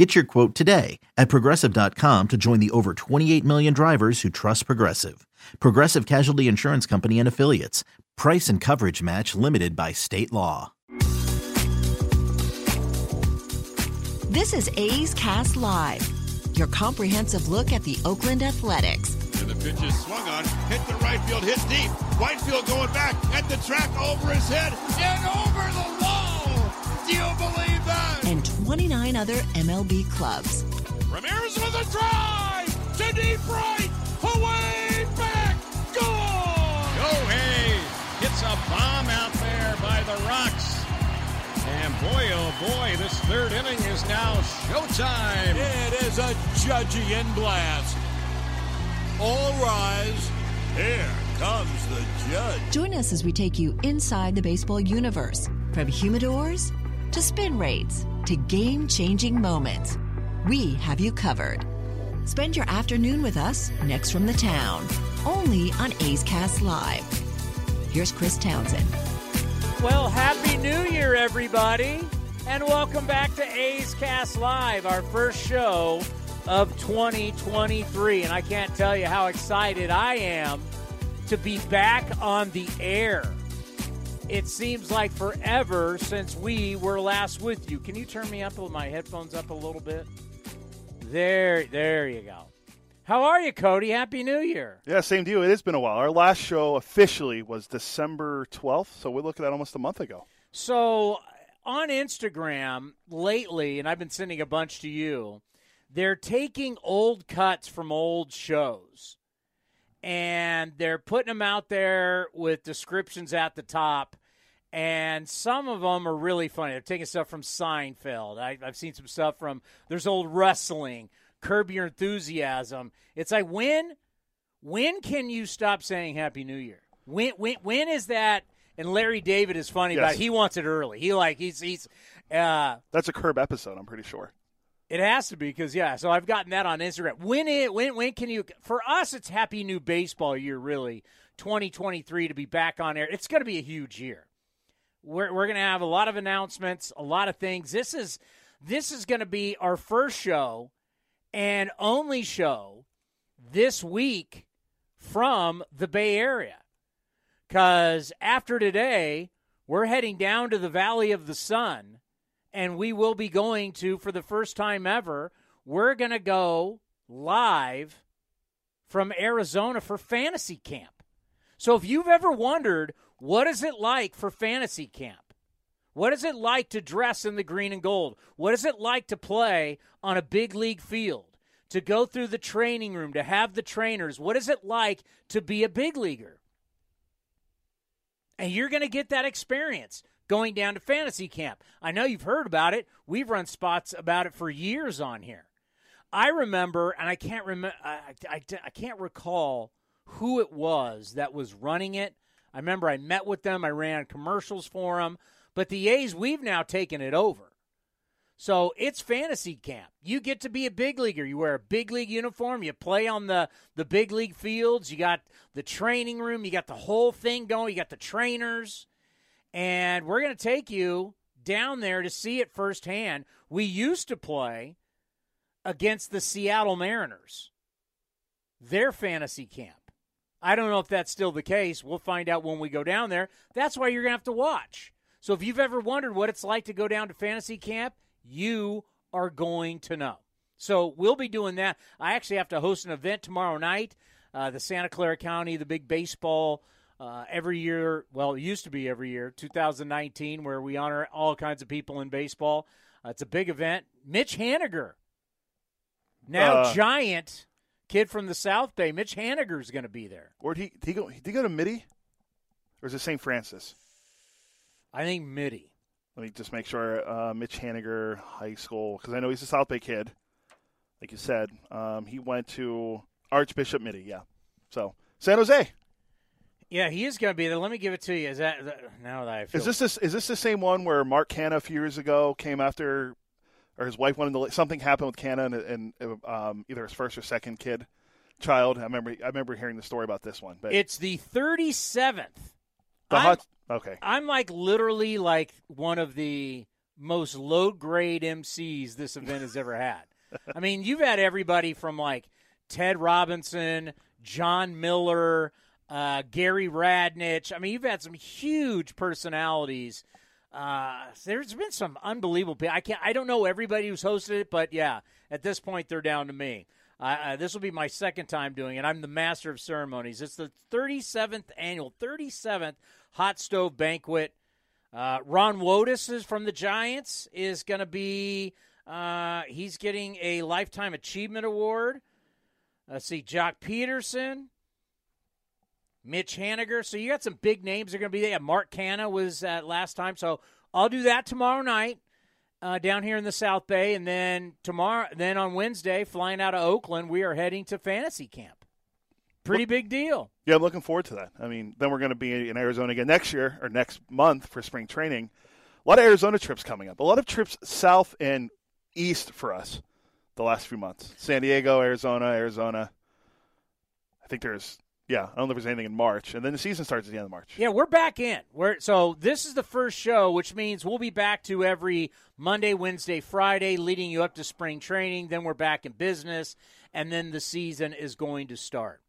Get your quote today at progressive.com to join the over 28 million drivers who trust Progressive. Progressive Casualty Insurance Company and Affiliates. Price and coverage match limited by state law. This is A's Cast Live, your comprehensive look at the Oakland Athletics. And the pitch is swung on, hit the right field, hit deep. Whitefield going back at the track over his head and over the wall. Do you believe that? And 29 other MLB clubs. Ramirez with a drive to deep right, away back, gone. Shohei hits a bomb out there by the Rocks. And boy, oh boy, this third inning is now showtime. It is a judgy blast. All rise. Here comes the judge. Join us as we take you inside the baseball universe from humidors to spin rates to game changing moments. We have you covered. Spend your afternoon with us next from the town, only on A's Cast Live. Here's Chris Townsend. Well, Happy New Year, everybody, and welcome back to A's Cast Live, our first show of 2023. And I can't tell you how excited I am to be back on the air. It seems like forever since we were last with you. Can you turn me up with my headphones up a little bit? There, there you go. How are you, Cody? Happy New Year. Yeah, same to you. It has been a while. Our last show officially was December 12th, so we're looking at almost a month ago. So on Instagram lately, and I've been sending a bunch to you, they're taking old cuts from old shows and they're putting them out there with descriptions at the top. And some of them are really funny. They're taking stuff from Seinfeld. I, I've seen some stuff from there's old wrestling, Curb Your Enthusiasm. It's like when, when can you stop saying Happy New Year? When, when, when is that? And Larry David is funny Yes. about. It. He wants it early. He like he's he's. Uh, That's a curb episode, I'm pretty sure. it has to be because yeah. So I've gotten that on Instagram. When it when when can you? For us, it's Happy New Baseball Year. Really, 2023 to be back on air. It's going to be a huge year. We're we're going to have a lot of announcements, a lot of things. This is this is going to be our first show and only show this week from the Bay Area. Because after today, we're heading down to the Valley of the Sun, and we will be going to, for the first time ever, we're going to go live from Arizona for fantasy camp. So if you've ever wondered, what is it like for fantasy camp? What is it like to dress in the green and gold? What is it like to play on a big league field? To go through the training room, to have the trainers? What is it like to be a big leaguer? And you're going to get that experience going down to fantasy camp. I know you've heard about it. We've run spots about it for years on here. I remember, and I can't remember, I, I, I can't recall who it was that was running it. I remember I met with them. I ran commercials for them. But the A's, we've now taken it over. So it's fantasy camp. You get to be a big leaguer. You wear a big league uniform. You play on the, the big league fields. You got the training room. You got the whole thing going. You got the trainers. And we're going to take you down there to see it firsthand. We used to play against the Seattle Mariners, their fantasy camp. I don't know if that's still the case. We'll find out when we go down there. That's why you're going to have to watch. So if you've ever wondered what it's like to go down to fantasy camp, you are going to know. So we'll be doing that. I actually have to host an event tomorrow night. Uh, the Santa Clara County, the big baseball uh, every year. Well, it used to be every year, 2019, where we honor all kinds of people in baseball. Uh, it's a big event. Mitch Haniger, now Uh, giant kid from the South Bay. Mitch Haniger is going to be there. Where'd he, did he go? Did he go to Mitty? Or is it St. Francis? I think Mitty. Let me just make sure. Uh, Mitch Haniger High School, because I know he's a South Bay kid. Like you said, um, he went to Archbishop Mitty. Yeah, so San Jose. Yeah, he is going to be there. Let me give it to you. Is that now that I feel Is this this is this the same one where Mark Canha a few years ago came after, or his wife wanted to something happened with Canha and, and um, either his first or second kid, child. I remember I remember hearing the story about this one. But It's the 37th. the hot okay. I'm like literally like one of the most low grade MCs this event has ever had. I mean, you've had everybody from like Ted Robinson, Jon Miller, uh, Gary Radnich. I mean, you've had some huge personalities. Uh, there's been some unbelievable. pe- I can't. I don't know everybody who's hosted it, but yeah, at this point they're down to me. Uh, uh, this will be my second time doing it. I'm the master of ceremonies. It's the 37th annual, 37th hot stove banquet. Uh, Ron Wotus is from the Giants is going to be. Uh, he's getting a lifetime achievement award. Let's see, Joc Pederson, Mitch Haniger. So you got some big names that are going to be there. Mark Canha was uh, last time. So I'll do that tomorrow night uh, down here in the South Bay, and then tomorrow, then on Wednesday, flying out of Oakland, we are heading to fantasy camp. Pretty big deal. Yeah, I'm looking forward to that. I mean, then we're going to be in Arizona again next year or next month for spring training. A lot of Arizona trips coming up. A lot of trips south and east for us the last few months. San Diego, Arizona, Arizona. I think there's yeah, I don't know if there's anything in March, and then the season starts at the end of March. Yeah, we're back in. We're so this is the first show, which means we'll be back to every Monday, Wednesday, Friday, leading you up to spring training. Then we're back in business, and then the season is going to start.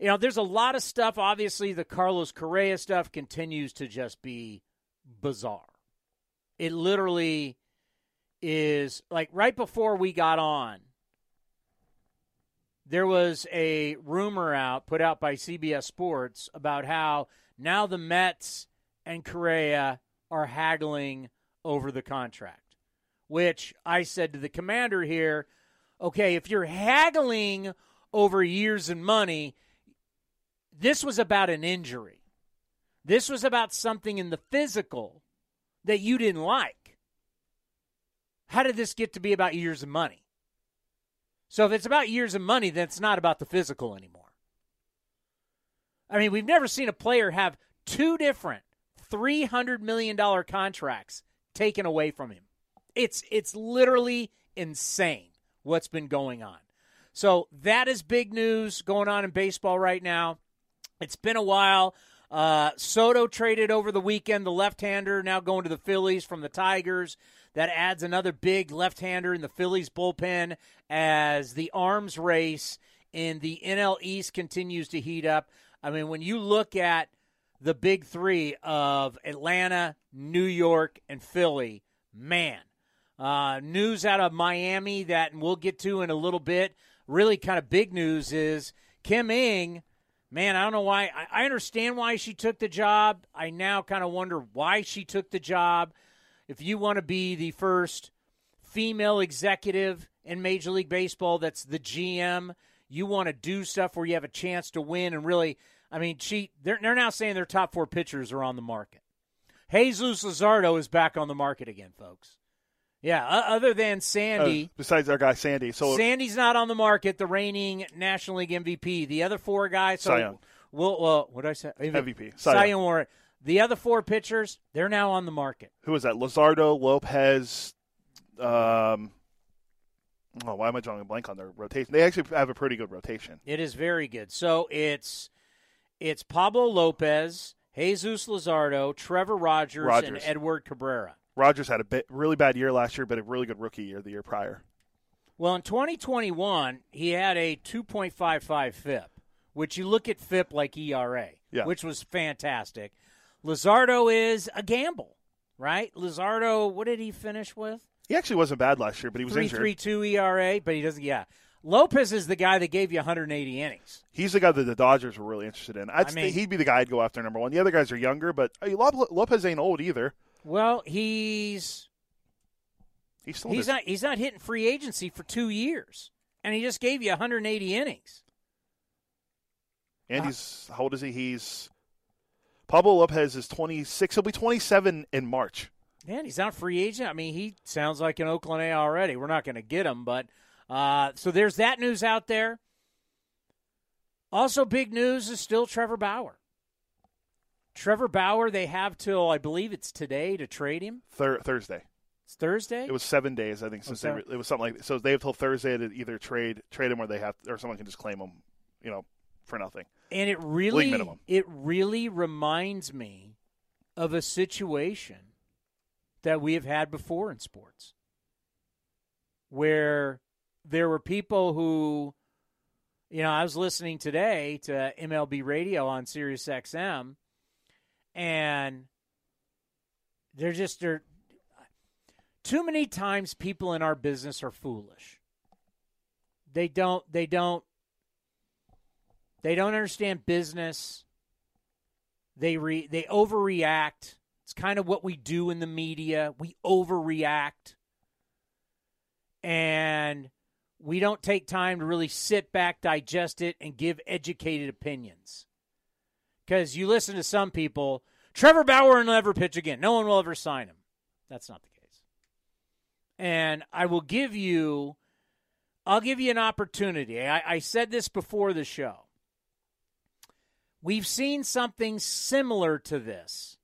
You know, there's a lot of stuff. Obviously, the Carlos Correa stuff continues to just be bizarre. It literally is like right before we got on, there was a rumor out put out by CBS Sports about how now the Mets and Correa are haggling over the contract. Which I said to the commander here, okay, if you're haggling over years and money, this was about an injury. This was about something in the physical that you didn't like. How did this get to be about years and money? So if it's about years and money, then it's not about the physical anymore. I mean, we've never seen a player have two different $300 million contracts taken away from him. It's it's literally insane what's been going on. So that is big news going on in baseball right now. It's been a while. Uh, Soto traded over the weekend, the left-hander now going to the Phillies from the Tigers. That adds another big left-hander in the Phillies bullpen as the arms race in the NL East continues to heat up. I mean, when you look at the big three of Atlanta, New York, and Philly, man, uh, news out of Miami that we'll get to in a little bit. Really, kind of big news is Kim Ng. Man, I don't know why. I, I understand why she took the job. I now kind of wonder why she took the job. If you want to be the first female executive in Major League Baseball that's the GM, you want to do stuff where you have a chance to win and really. I mean, she they're, they're now saying their top four pitchers are on the market. Jesus Luzardo is back on the market again, folks. Yeah, other than Sandy. Uh, besides our guy Sandy, so Sandy's not on the market, the reigning National League MVP. The other four guys, so Cy Young. Well, well, what did I say? MVP. Cy Cy Young. The other four pitchers, they're now on the market. who is that? Luzardo, Lopez. Um, oh, why am I drawing a blank on their rotation? They actually have a pretty good rotation. It is very good. So it's it's Pablo Lopez, Jesus Luzardo, Trevor Rogers, and Edward Cabrera. Rogers had a bit, really bad year last year, but a really good rookie year the year prior. Well, in 2021, he had a 2.55 FIP, which you look at FIP like ERA, Yeah. which was fantastic. Luzardo is a gamble, right? Luzardo, what did he finish with? He actually wasn't bad last year, but he was injured. 3.32 ERA, but he doesn't. Yeah, Lopez is the guy that gave you 180 innings. He's the guy that the Dodgers were really interested in. I'd I say mean- he'd be the guy I'd go after number one. The other guys are younger, but Lopez ain't old either. Well, he's He's still he's not he's not hitting free agency for two years, and he just gave you 180 innings. and uh, he's how old is he? He's Pablo Lopez is twenty six. He'll be twenty seven in March. Man, he's not a free agent. I mean, he sounds like an Oakland A already. We're not going to get him, but uh, so there's that news out there. Also, big news is still Trevor Bauer. Trevor Bauer, they have till I believe it's today to trade him. Thir- Thursday. It's Thursday. It was seven days, I think, since they re- it was something like so. They have till Thursday to either trade trade him or they have or someone can just claim him, you know, for nothing. And it really it really reminds me of a situation that we have had before in sports where there were people who you know, I was listening today to MLB radio on Sirius XM and they're just they're too many times people in our business are foolish. They don't they don't they don't understand business. They re, they overreact. It's kind of what we do in the media. We overreact. And we don't take time to really sit back, digest it, and give educated opinions. Because you listen to some people, Trevor Bauer will never pitch again. No one will ever sign him. That's not the case. And I will give you, I'll give you an opportunity. I, I said this before the show. We've seen something similar to this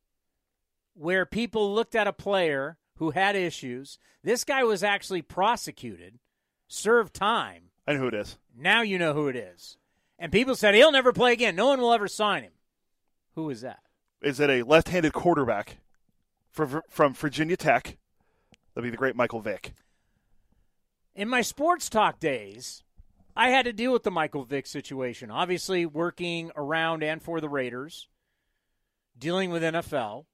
where people looked at a player who had issues. This guy was actually prosecuted, served time. I know who it is. Now you know who it is. And people said he'll never play again. No one will ever sign him. Who is that? Is it a left-handed quarterback from from Virginia Tech? That'd be the great Michael Vick. In my sports talk days, I had to deal with the Michael Vick situation. Obviously, working around and for the Raiders, dealing with NFL.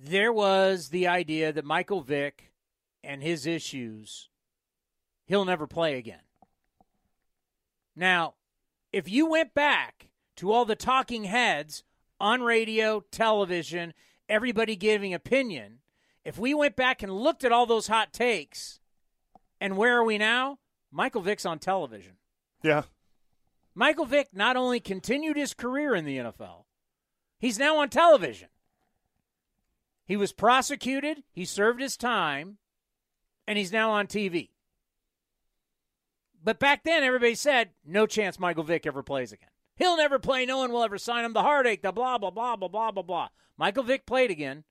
There was the idea that Michael Vick and his issues, he'll never play again. Now, if you went back to all the talking heads on radio, television, everybody giving opinion, if we went back and looked at all those hot takes, and where are we now? Michael Vick's on television. Yeah, Michael Vick not only continued his career in the NFL, he's now on television. He was prosecuted, he served his time, and he's now on TV. But back then, everybody said, no chance Michael Vick ever plays again. He'll never play. No one will ever sign him. The heartache, the blah, blah, blah, blah, blah, blah, blah. Michael Vick played again,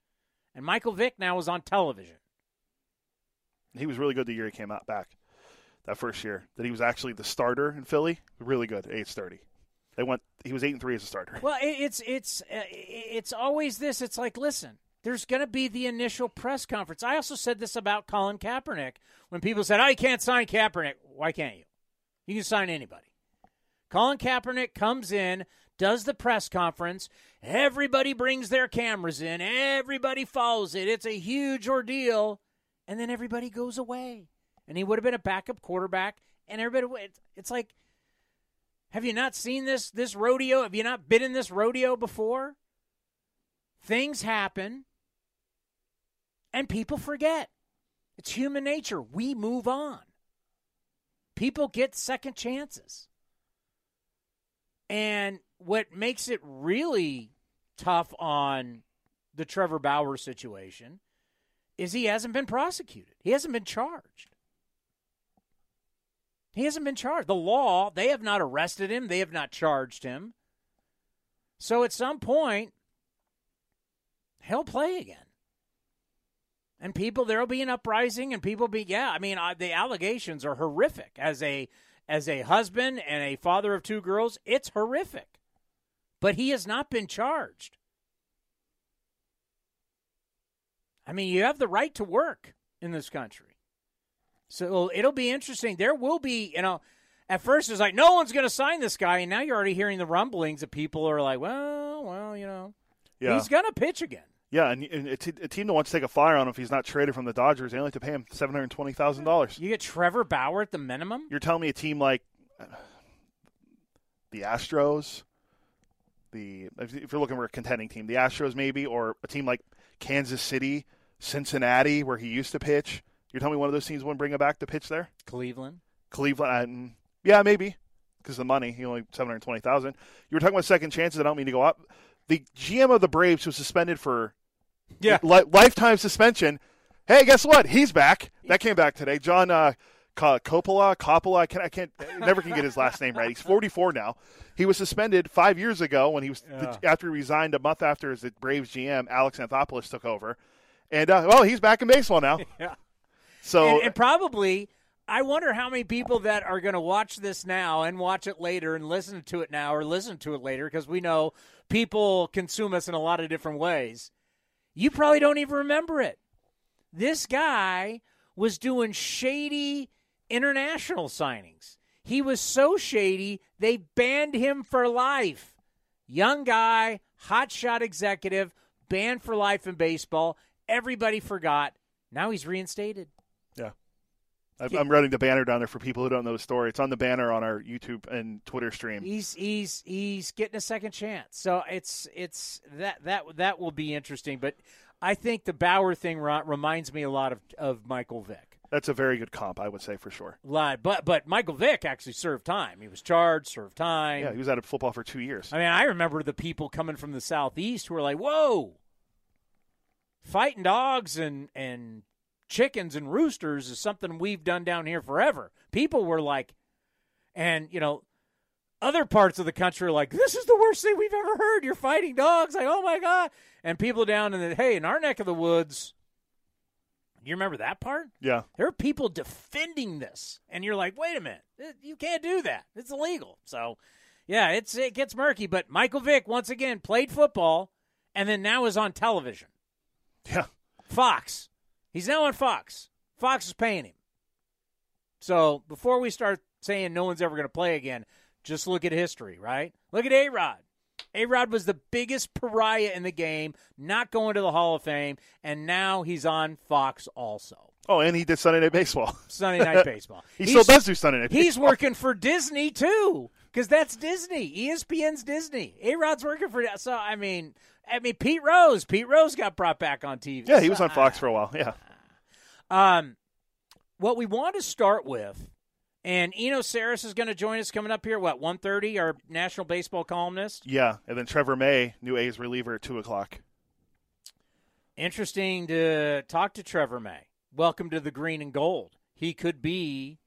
and Michael Vick now is on television. he was really good the year he came out back. That first year, that he was actually the starter in Philly, really good. Age thirty, they went. He was eight and three as a starter. Well, it's it's uh, it's always this. It's like, listen, there's going to be the initial press conference. I also said this about Colin Kaepernick when people said, "Oh, can't sign Kaepernick." Why can't you? You can sign anybody. Colin Kaepernick comes in, does the press conference. Everybody brings their cameras in. Everybody follows it. It's a huge ordeal, and then everybody goes away. And he would have been a backup quarterback, and everybody. It's, like. Have you not seen this this rodeo? Have you not been in this rodeo before? Things happen and people forget. It's human nature. We move on. People get second chances. And what makes it really tough on the Trevor Bauer situation is he hasn't been prosecuted. He hasn't been charged. He hasn't been charged. The law, they have not arrested him, they have not charged him. So at some point, he'll play again. And people, there'll be an uprising, and people be, yeah. I mean, uh, the allegations are horrific. As a as a husband and a father of two girls, it's horrific. But he has not been charged. I mean, you have the right to work in this country. So it'll be interesting. There will be, you know, at first it's like no one's going to sign this guy, and now you're already hearing the rumblings of people are like, well, well, you know, Yeah, he's going to pitch again. yeah, and, and a, t- a team that wants to take a flyer on him if he's not traded from the Dodgers, they only have to pay him seven hundred twenty thousand dollars. You get Trevor Bauer at the minimum. You're telling me a team like uh, the Astros, the if you're looking for a contending team, the Astros maybe, or a team like Kansas City, Cincinnati, where he used to pitch. You're telling me one of those teams wouldn't bring him back to pitch there? Cleveland. Cleveland, um, yeah, maybe because the money. He only seven hundred twenty thousand. You were talking about second chances. I don't mean to go up. The GM of the Braves was suspended for Yeah. li- lifetime suspension. Hey, guess what? He's back. That came back today. John uh, Ka- Coppola, Coppola. I can't, I can't, I never can get his last name right. He's 44 now. He was suspended five years ago when he was after he resigned a month after the Braves GM Alex Anthopoulos took over, and uh, well, he's back in baseball now. Yeah. So and, and probably, I wonder how many people that are going to watch this now and watch it later and listen to it now or listen to it later because we know people consume us in a lot of different ways. You probably don't even remember it. This guy was doing shady international signings. He was so shady, they banned him for life. Young guy, hotshot executive, banned for life in baseball. Everybody forgot. Now he's reinstated. Yeah, I'm, I'm running the banner down there for people who don't know the story. It's on the banner on our YouTube and Twitter stream. He's he's he's getting a second chance. So it's it's that that that will be interesting. But I think the Bauer thing reminds me a lot of of Michael Vick. That's a very good comp, I would say for sure. Lot, but but Michael Vick actually served time. He was charged, served time. Yeah, he was out of football for two years. I mean, I remember the people coming from the southeast who were like, "Whoa, fighting dogs and and chickens and roosters is something we've done down here forever." People were like, and you know, other parts of the country are like, "This is the worst thing we've ever heard. You're fighting dogs." Like, oh my god! And people down in the hey, in our neck of the woods. You remember that part? Yeah, There are people defending this, and you're like, wait a minute, you can't do that. It's illegal. So, yeah, it's it gets murky. But Michael Vick once again played football, and then now is on television. yeah. Fox. He's now on Fox. Fox is paying him. So before we start saying no one's ever going to play again, just look at history, right? Look at A Rod. A Rod was the biggest pariah in the game, not going to the Hall of Fame, and now he's on Fox also. Oh, and he did Sunday Night Baseball. Sunday Night Baseball. he He's- still does do Sunday Night. He's Baseball. working for Disney too, because that's Disney. ESPN's Disney. A Rod's working for. So I mean, I mean, Pete Rose. Pete Rose got brought back on TV. Yeah, he was on Fox for a while. Yeah, Um, what we want to start with, and Eno Sarris is going to join us coming up here. What 1.30, Our national baseball columnist. yeah. And then Trevor May, new A's reliever at two o'clock. Interesting to talk to Trevor May. Welcome to the green and gold. He could be,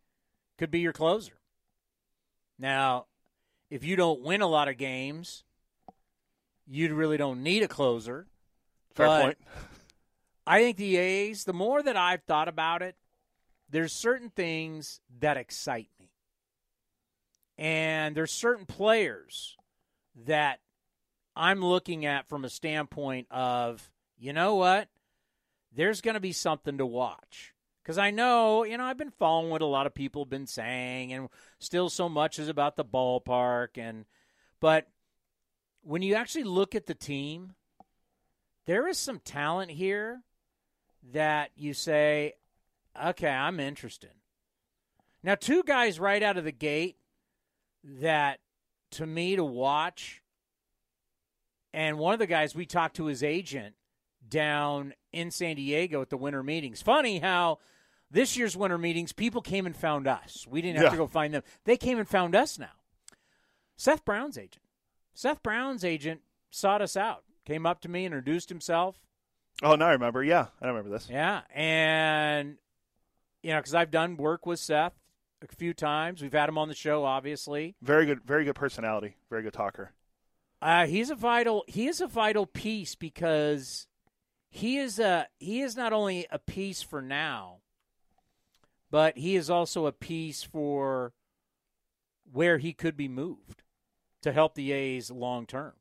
could be your closer. Now, if you don't win a lot of games, you really don't need a closer. Fair But point. I think the A's, the more that I've thought about it, there's certain things that excite me. And there's certain players that I'm looking at from a standpoint of, you know what? There's going to be something to watch. Because I know, you know, I've been following what a lot of people have been saying, and still so much is about the ballpark. And, but when you actually look at the team, there is some talent here that you say, okay, I'm interested. Now, two guys right out of the gate that to me to watch, and one of the guys we talked to his agent down in San Diego at the winter meetings. Funny how this year's winter meetings, people came and found us. We didn't have Yeah. to go find them. They came and found us now. Seth Brown's agent. Seth Brown's agent sought us out, came up to me, introduced himself. Oh, now I remember. Yeah, I remember this. Yeah, and you know, because I've done work with Seth a few times. We've had him on the show, obviously. Very good, very good personality. Very good talker. Uh, he's a vital. He is a vital piece because he is a he is not only a piece for now, but he is also a piece for where he could be moved to help the A's long term.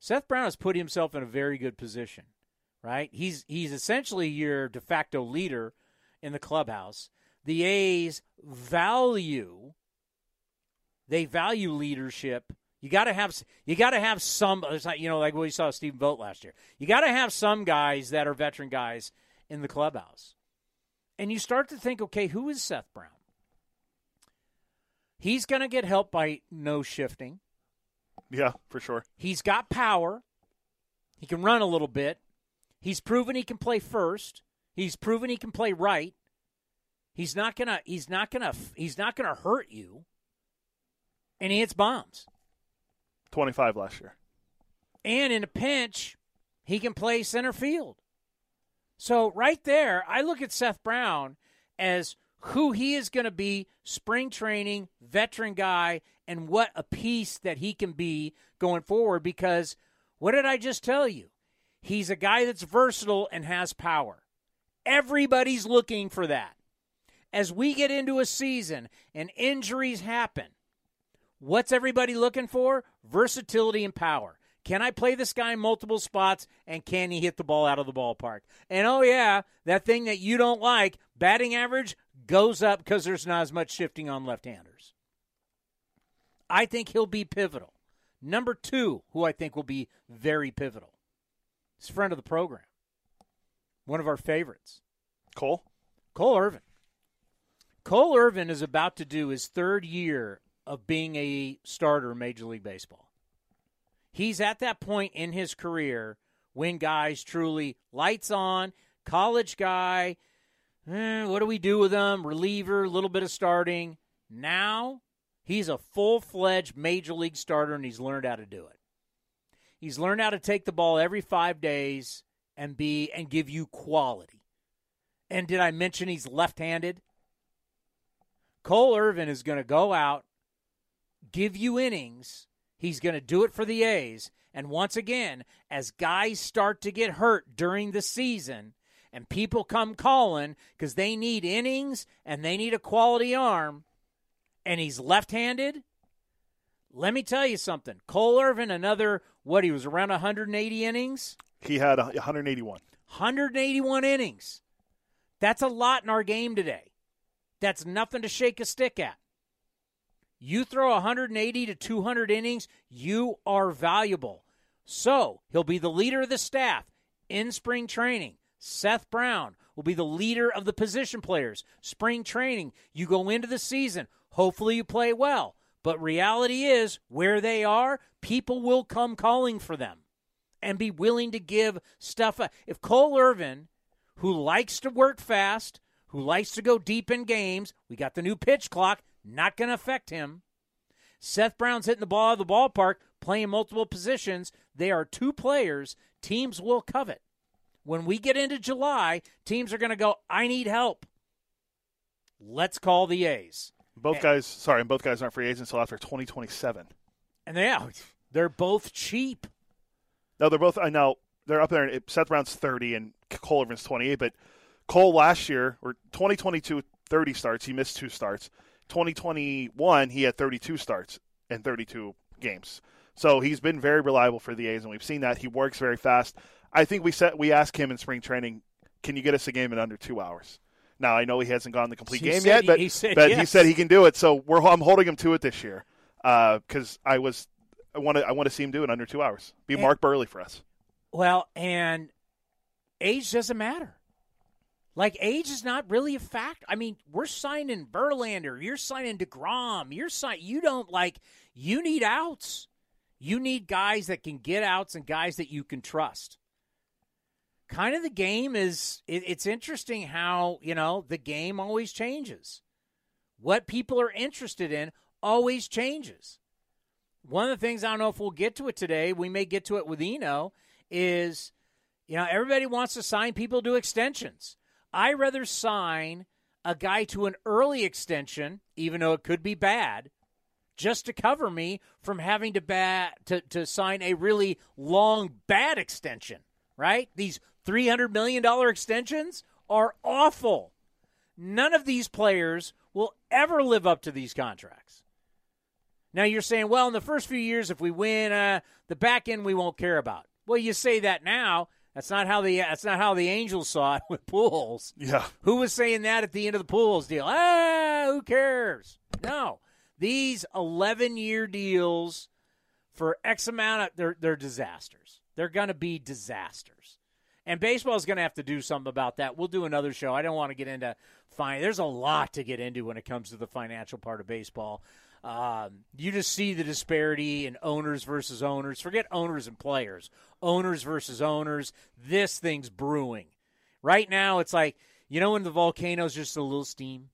Seth Brown has put himself in a very good position, right? He's he's essentially your de facto leader in the clubhouse. The A's value they value leadership. You got to have you got to have some it's like, you know like we saw Stephen Vogt last year. You got to have some guys that are veteran guys in the clubhouse. And you start to think, okay, who is Seth Brown? He's going to get help by no shifting. Yeah, for sure. He's got power. He can run a little bit. He's proven he can play first. He's proven he can play right. He's not gonna. He's not gonna. He's not gonna hurt you. And he hits bombs. Twenty-five last year. And in a pinch, he can play center field. So right there, I look at Seth Brown as who he is going to be, spring training, veteran guy, and what a piece that he can be going forward. Because what did I just tell you? He's a guy that's versatile and has power. Everybody's looking for that. As we get into a season and injuries happen, what's everybody looking for? Versatility and power. Can I play this guy in multiple spots and can he hit the ball out of the ballpark? And oh, yeah, that thing that you don't like, batting average, goes up because there's not as much shifting on left handers. I think he'll be pivotal. Number two, who I think will be very pivotal, is a friend of the program, one of our favorites, Cole? Cole Irvin. Cole Irvin is about to do his third year of being a starter in Major League Baseball. He's at that point in his career when guys truly lights on, college guy, eh, what do we do with him? Reliever, a little bit of starting. Now he's a full fledged major league starter and he's learned how to do it. He's learned how to take the ball every five days and be and give you quality. And did I mention he's left handed? Cole Irvin is going to go out, give you innings. He's going to do it for the A's. And once again, as guys start to get hurt during the season and people come calling because they need innings and they need a quality arm, and he's left handed, let me tell you something. Cole Irvin, another, what, he was around 180 innings? He had 181. 181 innings. That's a lot in our game today. That's nothing to shake a stick at. You throw 180 to 200 innings, you are valuable. So he'll be the leader of the staff in spring training. Seth Brown will be the leader of the position players. Spring training, you go into the season. Hopefully, you play well. But reality is, where they are, people will come calling for them and be willing to give stuff. If Cole Irvin, who likes to work fast, who likes to go deep in games, we got the new pitch clock, not going to affect him. Seth Brown's hitting the ball out of the ballpark, playing multiple positions. They are two players teams will covet. When we get into July, teams are going to go, I need help. Let's call the A's. Both guys, sorry, and both guys aren't free agents until after 2027. And they, yeah, they're both cheap. No, they're both. I know they're up there. And Seth Brown's 30 and Cole Irvin's 28. But Cole last year or 2022 30 starts. He missed two starts. 2021 he had 32 starts and 32 games. So he's been very reliable for the A's, and we've seen that he works very fast. I think we set we asked him in spring training, can you get us a game in under two hours? Now I know he hasn't gone the complete He game yet, he- but he said but he said he can do it. So we're I'm holding him to it this year uh, because I was I want to I want to see him do it under two hours. Be And- Mark Buehrle for us. Well, and age doesn't matter. Like age is not really a fact. I mean, we're signing Verlander, you're signing deGrom, you're sign. You don't like. You need outs. You need guys that can get outs and guys that you can trust. Kind of the game is. It, it's interesting how you know the game always changes. What people are interested in always changes. One of the things I don't know if we'll get to it today. We may get to it with Eno. Is you know everybody wants to sign people to extensions. I rather sign a guy to an early extension, even though it could be bad, just to cover me from having to bat to, to sign a really long bad extension. Right? These three hundred million dollar extensions are awful. None of these players will ever live up to these contracts. Now you're saying, well, in the first few years, if we win, uh, the back end we won't care about. Well, you say that now. That's not how the that's not how the Angels saw it with Pujols. Yeah. Who was saying that at the end of the Pujols deal? Ah, who cares? No, these 11 year deals for X amount of they're they're disasters. They're going to be disasters. And baseball is going to have to do something about that. We'll do another show. I don't want to get into fine. There's a lot to get into when it comes to the financial part of baseball. Um, you just see the disparity in owners versus owners. Forget owners and players. Owners versus owners. This thing's brewing. Right now, it's like you know when the volcano's just a little steam.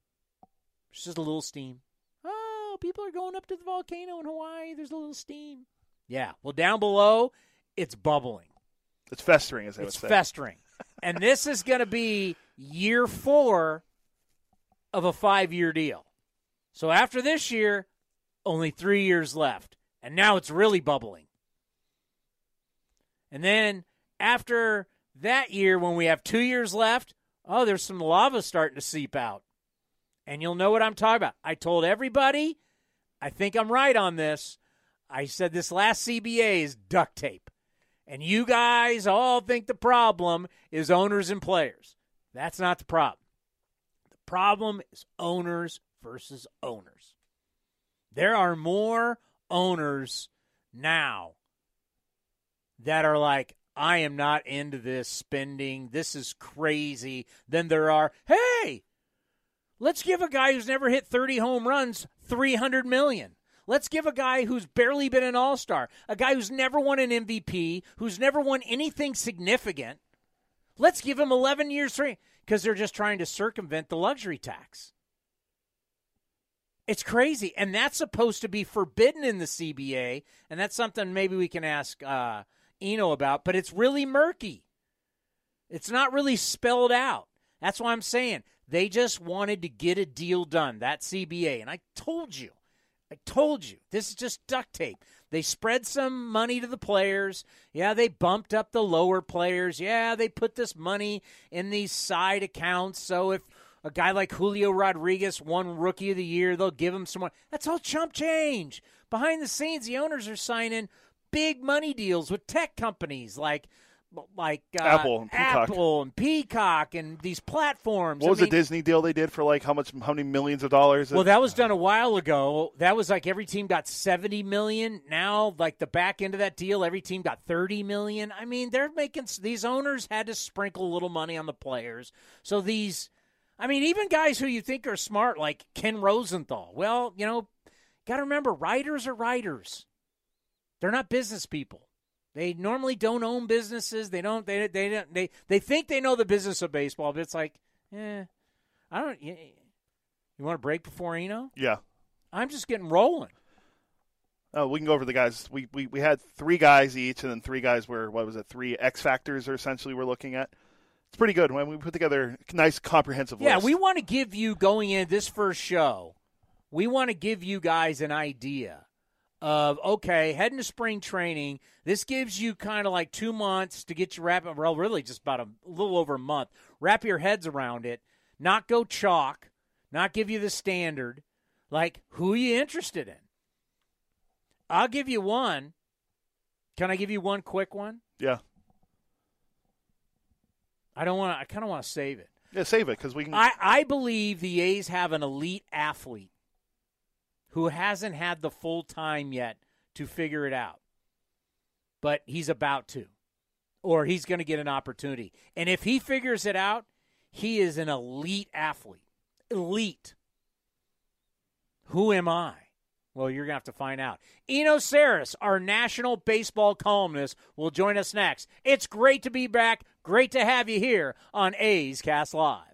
It's just a little steam. Oh, people are going up to the volcano in Hawaii. There's a little steam. Yeah. Well, down below, it's bubbling. It's festering, as they It's would say. festering. and this is going to be year four of a five year deal. So after this year, only three years left. And now it's really bubbling. And then after that year, when we have two years left, oh, there's some lava starting to seep out. And you'll know what I'm talking about. I told everybody, I think I'm right on this. I said this last CBA is duct tape. And you guys all think the problem is owners and players. That's not the problem. The problem is owners versus owners. There are more owners now that are like, I am not into this spending. This is crazy. Than there are, hey, let's give a guy who's never hit 30 home runs 300 million. Let's give a guy who's barely been an all star, a guy who's never won an MVP, who's never won anything significant. Let's give him 11 years free because they're just trying to circumvent the luxury tax. It's crazy. And that's supposed to be forbidden in the CBA. And that's something maybe we can ask uh, Eno about, but it's really murky. It's not really spelled out. That's why I'm saying they just wanted to get a deal done, that CBA. And I told you, I told you, this is just duct tape. They spread some money to the players. Yeah, they bumped up the lower players. Yeah, they put this money in these side accounts. So if a guy like Julio Rodriguez won Rookie of the Year, they'll give him some more. That's all chump change. Behind the scenes, the owners are signing big money deals with tech companies like like uh, Apple and Peacock. Apple and Peacock and these platforms. What I was mean, the Disney deal they did for like how much? How many millions of dollars? Well, that was done a while ago. That was like every team got 70 million. Now, like the back end of that deal, every team got 30 million. I mean, they're making these owners had to sprinkle a little money on the players. So these I mean, even guys who you think are smart like Ken Rosenthal. Well, you know, got to remember writers are writers. They're not business people. They normally don't own businesses. They don't. They they don't, they they think they know the business of baseball, but it's like, eh, I don't. You, you want to break before Eno? yeah. I'm just getting rolling. Oh, we can go over the guys. We, we we had three guys each, and then three guys were what was it? Three X factors, or essentially we're looking at. It's pretty good when we put together a nice comprehensive list. Yeah, list. we want to give you going in this first show. We want to give you guys an idea of okay, heading to spring training. This gives you kind of like two months to get your wrap. Well, really, just about a little over a month. Wrap your heads around it. Not go chalk. Not give you the standard. Like who are you interested in? I'll give you one. Can I give you one quick one? yeah I don't want. I kind of want to save it. yeah save it because we can. I, I believe the A's have an elite athlete who hasn't had the full time yet to figure it out. But he's about to. Or he's going to get an opportunity. And if he figures it out, he is an elite athlete. Elite. Who am I? Well, you're going to have to find out. Eno Sarris, our national baseball columnist, will join us next. It's great to be back. Great to have you here on A's Cast Live.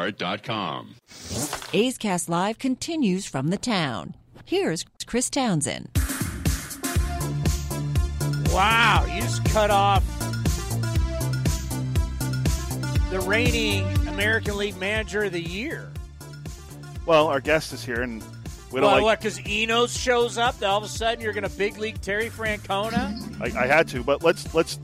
lastdivar.com. A's Cast Live continues from the town. Here's Chris Townsend. Wow, you just cut off the reigning American League Manager of the Year. Well, our guest is here, and we don't Well, like. what? Because Enos shows up, all of a sudden you're going to big league Terry Francona? I, I had to, but let's let's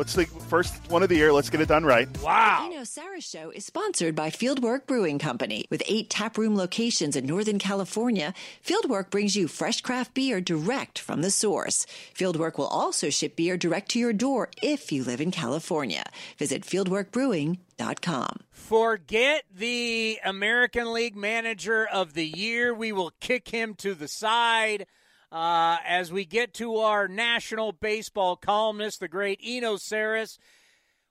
let's the first one of the year. Let's get it done right. Wow. Eno Sarris Show is sponsored by Fieldwork Brewing Company. With eight taproom locations in Northern California, Fieldwork brings you fresh craft beer direct from the source. Fieldwork will also ship beer direct to your door if you live in California. Visit fieldworkbrewing.com. Forget the American League Manager of the Year. We will kick him to the side uh, as we get to our national baseball columnist, the great Eno Sarris.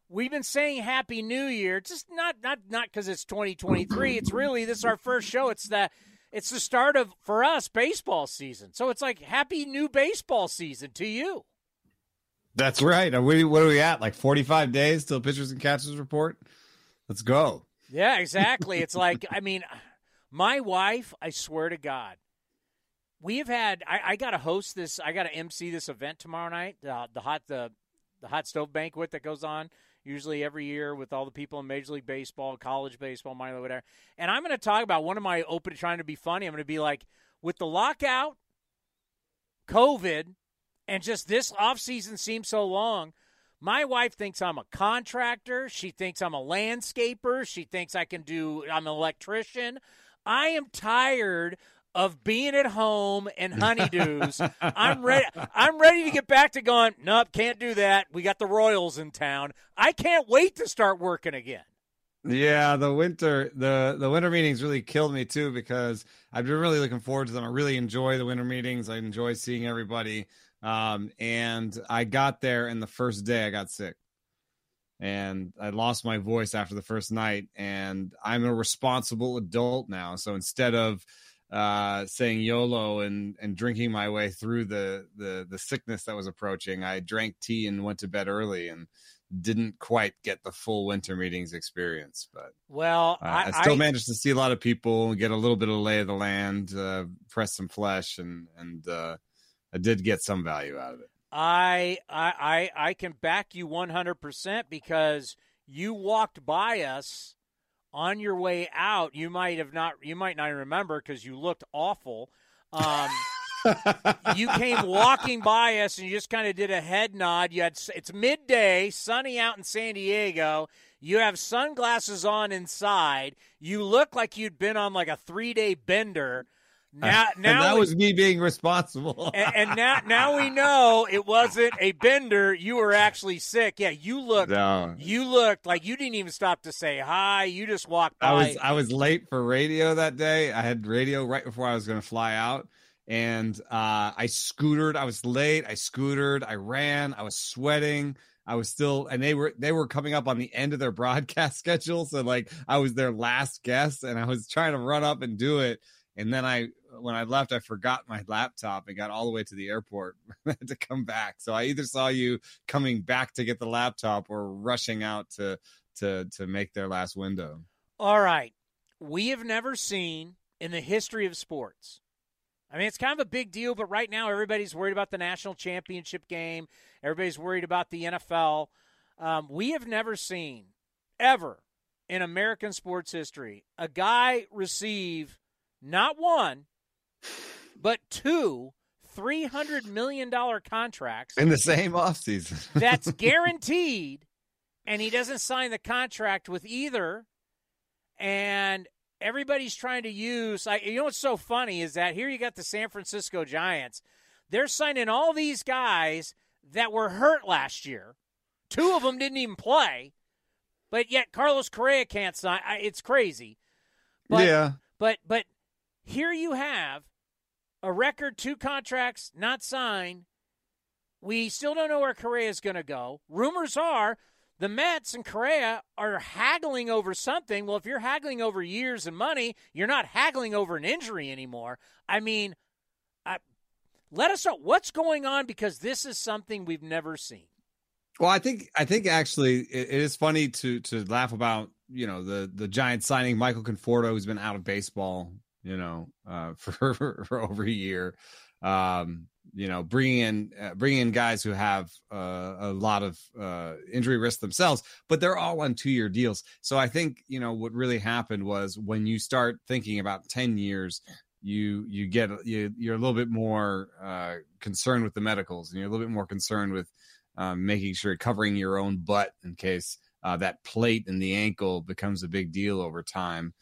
We've been saying Happy New Year, just not not not because it's 2023. It's really this is our first show. It's the it's the start of for us baseball season. So it's like Happy New Baseball Season to you. That's right. Are we, what are we at? Like 45 days till pitchers and catchers report? Let's go. Yeah, exactly. it's like I mean, my wife. I swear to God, we have had. I, I got to host this. I got to MC this event tomorrow night. Uh, the hot the the hot stove banquet that goes on usually every year with all the people in Major League Baseball, college baseball, minor league, whatever. And I'm going to talk about one of my open trying to be funny. I'm going to be like with the lockout, COVID, and just this off season seems so long. My wife thinks I'm a contractor. She thinks I'm a landscaper. She thinks I can do, I'm an electrician. I am tired of being at home and honeydews. I'm ready. I'm ready to get back to going. Nope, can't do that. We got the Royals in town. I can't wait to start working again. Yeah, the winter the the winter meetings really killed me too because I've been really looking forward to them. I really enjoy the winter meetings. I enjoy seeing everybody. Um, and I got there, and the first day I got sick, and I lost my voice after the first night. And I'm a responsible adult now, so instead of uh, saying YOLO and and drinking my way through the the the sickness that was approaching, I drank tea and went to bed early and didn't quite get the full winter meetings experience, but Well, uh, I, I, still I- managed to see a lot of people, and get a little bit of lay of the land, uh, press some flesh, and and uh, I did get some value out of it. I I I I can back you 100% because you walked by us on your way out. You might have not you might not remember cuz you looked awful. Um you came walking by us and you just kind of did a head nod. You had it's midday, sunny out in San Diego. You have sunglasses on inside. You look like you'd been on like a 3-day bender. Now now that we- was me being responsible. and, and now now we know it wasn't a bender. You were actually sick. Yeah, you looked. No. You looked like you didn't even stop to say hi. You just walked by. I was I was late for radio that day. I had radio right before I was going to fly out, and uh, I scootered. I was late. I scootered. I ran. I was sweating. I was still, and they were they were coming up on the end of their broadcast schedule, so like I was their last guest, and I was trying to run up and do it. And then I, when I left, I forgot my laptop and got all the way to the airport to come back. So I either saw you coming back to get the laptop or rushing out to to to make their last window. All right. We have never seen in the history of sports. I mean, it's kind of a big deal, but right now everybody's worried about the national championship game. Everybody's worried about the NFL. Um, we have never seen, ever, in American sports history, a guy receive not one, but two $300 million contracts in the same offseason. that's guaranteed, and he doesn't sign the contract with either. And everybody's trying to use. I, you know what's so funny is that here you got the San Francisco Giants. They're signing all these guys that were hurt last year. Two of them didn't even play, but yet Carlos Correa can't sign. I, it's crazy. But, yeah. But but here you have a record, two contracts not signed. We still don't know where Correa is going to go. Rumors are the Mets and Correa are haggling over something. Well, if you're haggling over years and money, you're not haggling over an injury anymore. I mean, I, let us know what's going on because this is something we've never seen. Well, I think I think actually it, it is funny to to laugh about you know the the Giants signing Michael Conforto, who's been out of baseball, you know, uh, for for over a year. Um, you know, bringing in uh, bringing in guys who have uh, a lot of uh, injury risk themselves, but they're all on two year deals. So I think you know what really happened was when you start thinking about ten years, you you get you you're a little bit more uh, concerned with the medicals, and you're a little bit more concerned with um, making sure covering your own butt in case uh, that plate in the ankle becomes a big deal over time.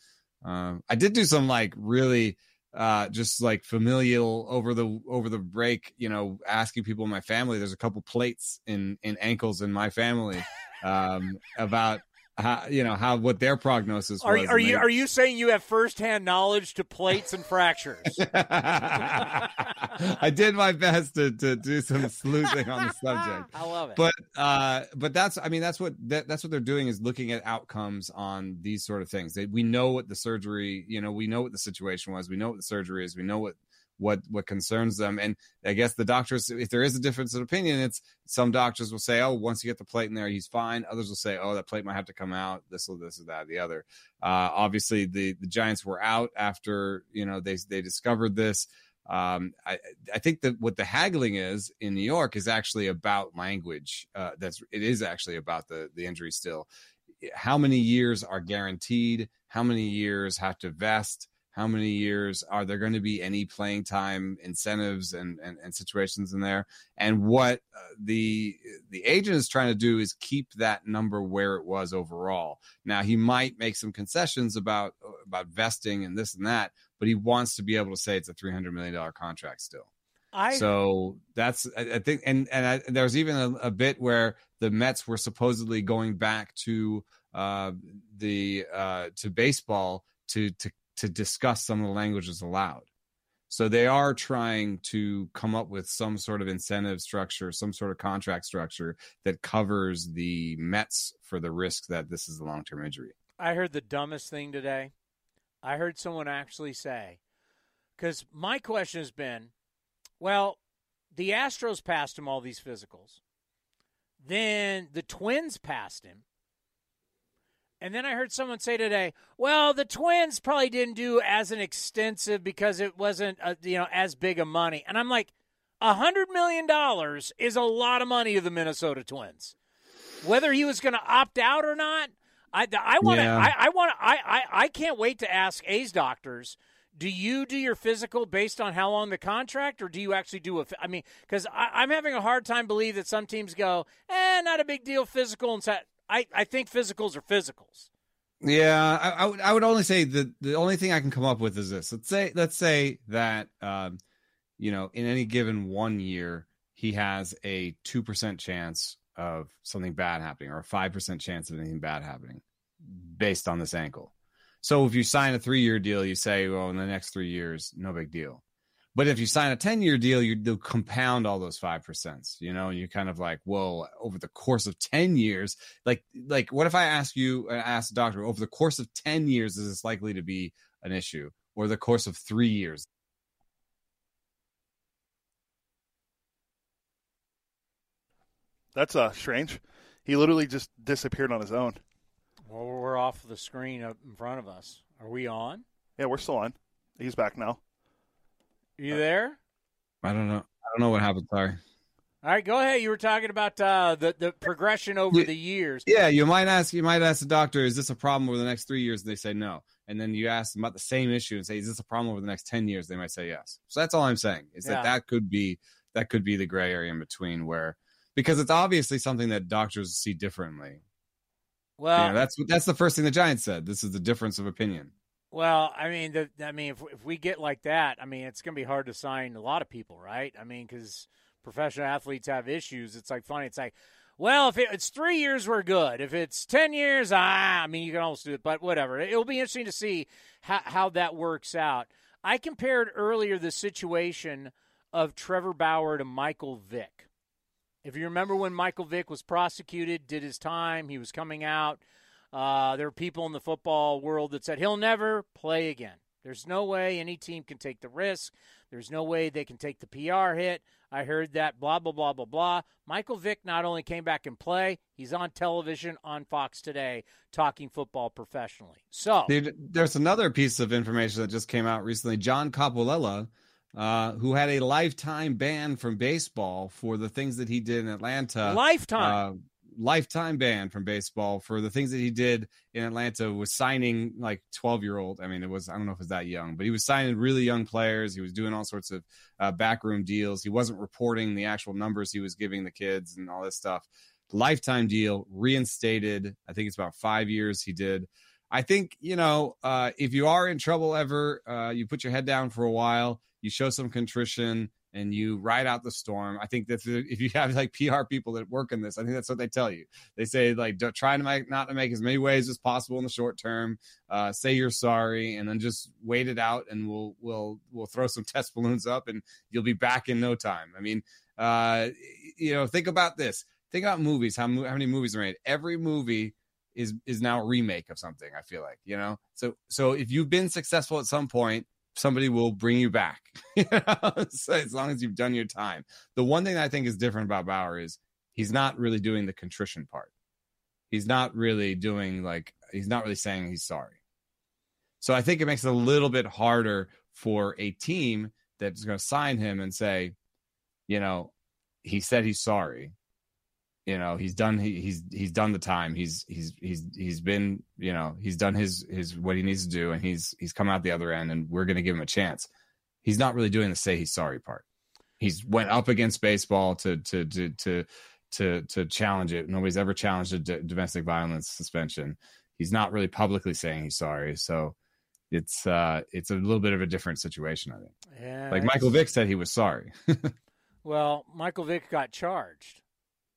Um, I did do some like really uh, just like familial over the over the break, you know, asking people in my family. There's a couple plates in in ankles in my family um, about how you know how what their prognosis are, was. Are you are you saying you have firsthand knowledge to plates and fractures? I did my best to to do some sleuthing on the subject. I love it. But uh, but that's I mean that's what that, that's what they're doing is looking at outcomes on these sort of things. They, we know what the surgery, you know, we know what the situation was. We know what the surgery is. We know what what what concerns them and i guess the doctors if there is a difference in opinion it's some doctors will say oh once you get the plate in there he's fine others will say oh that plate might have to come out this or this or that the other uh, obviously the the giants were out after you know they they discovered this um, I, I think that what the haggling is in New York is actually about language. Uh, that's it is actually about the the injury still. How many years are guaranteed? How many years have to vest? How many years are there going to be any playing time incentives and, and, and situations in there? And what uh, the the agent is trying to do is keep that number where it was overall. Now he might make some concessions about uh, about vesting and this and that but he wants to be able to say it's a 300 million dollar contract still. I, so that's I, I think and and I, there was even a, a, bit where the Mets were supposedly going back to uh, the uh, to baseball to to to discuss some of the languages allowed. So they are trying to come up with some sort of incentive structure, some sort of contract structure that covers the Mets for the risk that this is a long term injury. I heard the dumbest thing today. I heard someone actually say, because my question has been, well, the Astros passed him all these physicals. Then the Twins passed him. And then I heard someone say today, well, the Twins probably didn't do as an extensive because it wasn't, a, uh, you know, as big a money. And I'm like, a hundred million dollars is a lot of money to the Minnesota Twins. Whether he was going to opt out or not, I, I want to, yeah. I, I want to, I, I, I can't wait to ask A's doctors. Do you do your physical based on how long the contract, or do you actually do a? I mean, because I'm having a hard time believe that some teams go, eh, not a big deal, physical, and set. I, I think physicals are physicals. Yeah, I, I, would I would only say the the only thing I can come up with is this. Let's say let's say that um, you know in any given one year he has a two percent chance of something bad happening or a five percent chance of anything bad happening based on this ankle. So if you sign a three year deal, you say, well, in the next three years, no big deal. But if you sign a 10 year deal, you do compound all those 5%, you know, and you're kind of like, whoa, over the course of 10 years, like, like what if I ask you, uh, ask the doctor, over the course of 10 years, is this likely to be an issue? Or the course of three years? That's uh, strange. He literally just disappeared on his own. Well, we're off the screen up in front of us. Are we on? Yeah, we're still on. He's back now. You there? I don't know. I don't know what happened. Sorry. All right, go ahead. You were talking about uh, the the progression over the years. Yeah, you might ask. You might ask the doctor, "Is this a problem over the next three years?" And they say no. And then you ask them about the same issue and say, "Is this a problem over the next ten years?" They might say yes. So that's all I'm saying is yeah. that that could be that could be the gray area in between where because it's obviously something that doctors see differently. Well, you know, that's that's the first thing the Giants said. This is the difference of opinion. Well, I mean, the, I mean, if if we get like that, I mean, it's going to be hard to sign a lot of people, right? I mean, because professional athletes have issues. It's like funny. It's like, well, if it, it's three years, we're good. If it's ten years, ah, I mean, you can almost do it, but whatever. It'll be interesting to see how how that works out. I compared earlier the situation of Trevor Bauer to Michael Vick. If you remember when Michael Vick was prosecuted, did his time, he was coming out. Uh, there are people in the football world that said he'll never play again. There's no way any team can take the risk. There's no way they can take the PR hit. I heard that, blah, blah, blah, blah, blah. Michael Vick not only came back and play, he's on television on Fox today talking football professionally. So there's another piece of information that just came out recently. John Coppolella, uh, who had a lifetime ban from baseball for the things that he did in Atlanta. lifetime. Uh, lifetime ban from baseball for the things that he did in Atlanta was signing like 12 year old. I mean, it was, I don't know if it was that young, but he was signing really young players. He was doing all sorts of uh, backroom deals. He wasn't reporting the actual numbers he was giving the kids and all this stuff. Lifetime deal reinstated. I think it's about five years he did. I think, you know, uh, if you are in trouble ever, uh, you put your head down for a while, you show some contrition and you ride out the storm. I think that if you have like PR people that work in this, I think that's what they tell you. They say like don't try to make not to make as many waves as possible in the short term. Uh, say you're sorry, and then just wait it out, and we'll we'll we'll throw some test balloons up, and you'll be back in no time. I mean, uh, you know, think about this. Think about movies. How how many movies are made? Every movie is is now a remake of something. I feel like you know. So so if you've been successful at some point somebody will bring you back. So as long as you've done your time. The one thing i think is different about bauer is he's not really doing the contrition part. He's not really doing like he's not really saying he's sorry. So i think it makes it a little bit harder for a team that's going to sign him and say you know he said he's sorry you know he's done he, he's he's done the time. He's he's he's he's been you know he's done his his what he needs to do and he's he's come out the other end and we're going to give him a chance. He's not really doing the say he's sorry part. He's went up against baseball to to to to to to challenge it. Nobody's ever challenged a d- domestic violence suspension. He's not really publicly saying he's sorry so it's uh it's a little bit of a different situation i think. Yeah, like michael vick said he was sorry. Well michael vick got charged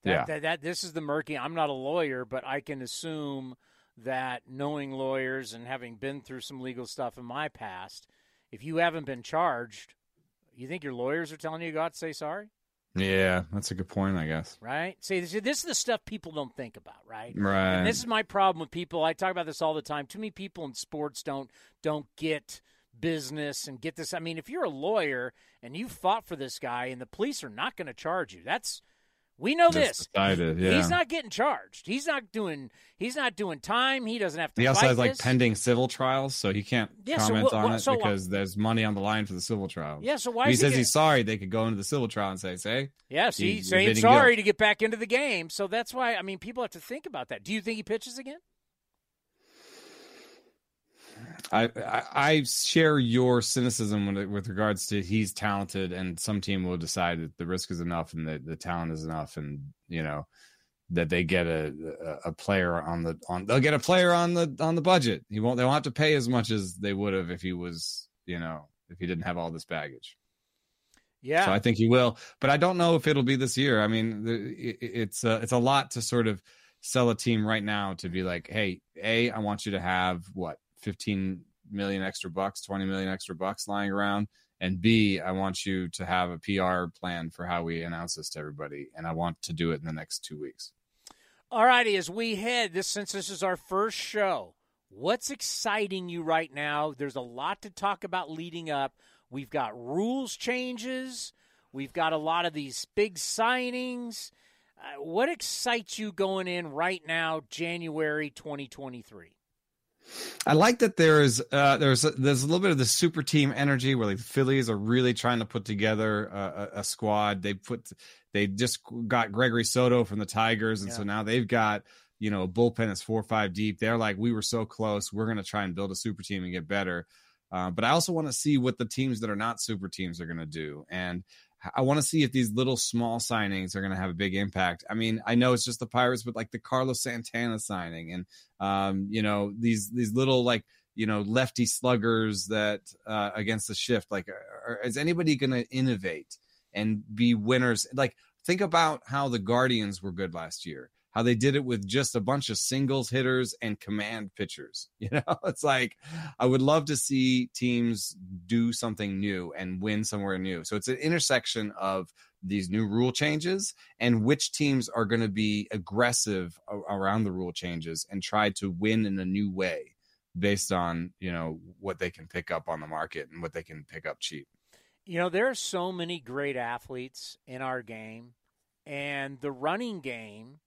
that, yeah. That, that this is the murky. I'm not a lawyer, but I can assume that knowing lawyers and having been through some legal stuff in my past, if you haven't been charged, you think your lawyers are telling you to go to say sorry? Yeah, that's a good point, I guess. Right? See, this, this is the stuff people don't think about, right? Right. And this is my problem with people. I talk about this all the time. Too many people in sports don't don't get business and get this. I mean, if you're a lawyer and you fought for this guy and the police are not going to charge you, that's we know this. Decided, yeah. He's not getting charged. He's not doing. He's not doing time. He doesn't have to. He also has like this. pending civil trials, so he can't Yeah, so comment on what- it so, uh, because there's money on the line for the civil trials. Yeah, so why If he he says get- he's sorry, they could go into the civil trial and say, "Say, Yes, he's saying sorry guilt. to get back into the game. So that's why. I mean, people have to think about that. Do you think he pitches again? I, I I share your cynicism with, with regards to he's talented, and some team will decide that the risk is enough and the, the talent is enough, and you know that they get a, a a player on the on they'll get a player on the on the budget. He won't they won't have to pay as much as they would have if he was you know if he didn't have all this baggage. Yeah. So I think he will, but I don't know if it'll be this year. I mean, it, it's a, it's a lot to sort of sell a team right now to be like, hey, a, I want you to have what 15 million extra bucks, 20 million extra bucks lying around, and B, I want you to have a PR plan for how we announce this to everybody, and I want to do it in the next two weeks. All righty, as we head this since this is our first show, what's exciting you right now? There's a lot to talk about leading up. We've got rules changes. We've got a lot of these big signings. Uh, what excites you going in right now, January 2023? I like that there is uh, there's a, there's a little bit of the super team energy where like the Phillies are really trying to put together a, a, a squad. They put they just got Gregory Soto from the Tigers, and Yeah. so now they've got you know a bullpen that's four or five deep. They're like we were so close. We're going to try and build a super team and get better. Uh, but I also want to see what the teams that are not super teams are going to do, and I want to see if these little small signings are going to have a big impact. I mean, I know it's just the Pirates, but like the Carlos Santana signing, and um, you know these these little like you know lefty sluggers that uh, against the shift. Like, are, is anybody going to innovate and be winners? Like, think about how the Guardians were good last year. How they did it with just a bunch of singles hitters and command pitchers. You know, it's like I would love to see teams do something new and win somewhere new. So it's an intersection of these new rule changes and which teams are going to be aggressive around the rule changes and try to win in a new way based on you know what they can pick up on the market and what they can pick up cheap. You know, there are so many great athletes in our game, and the running game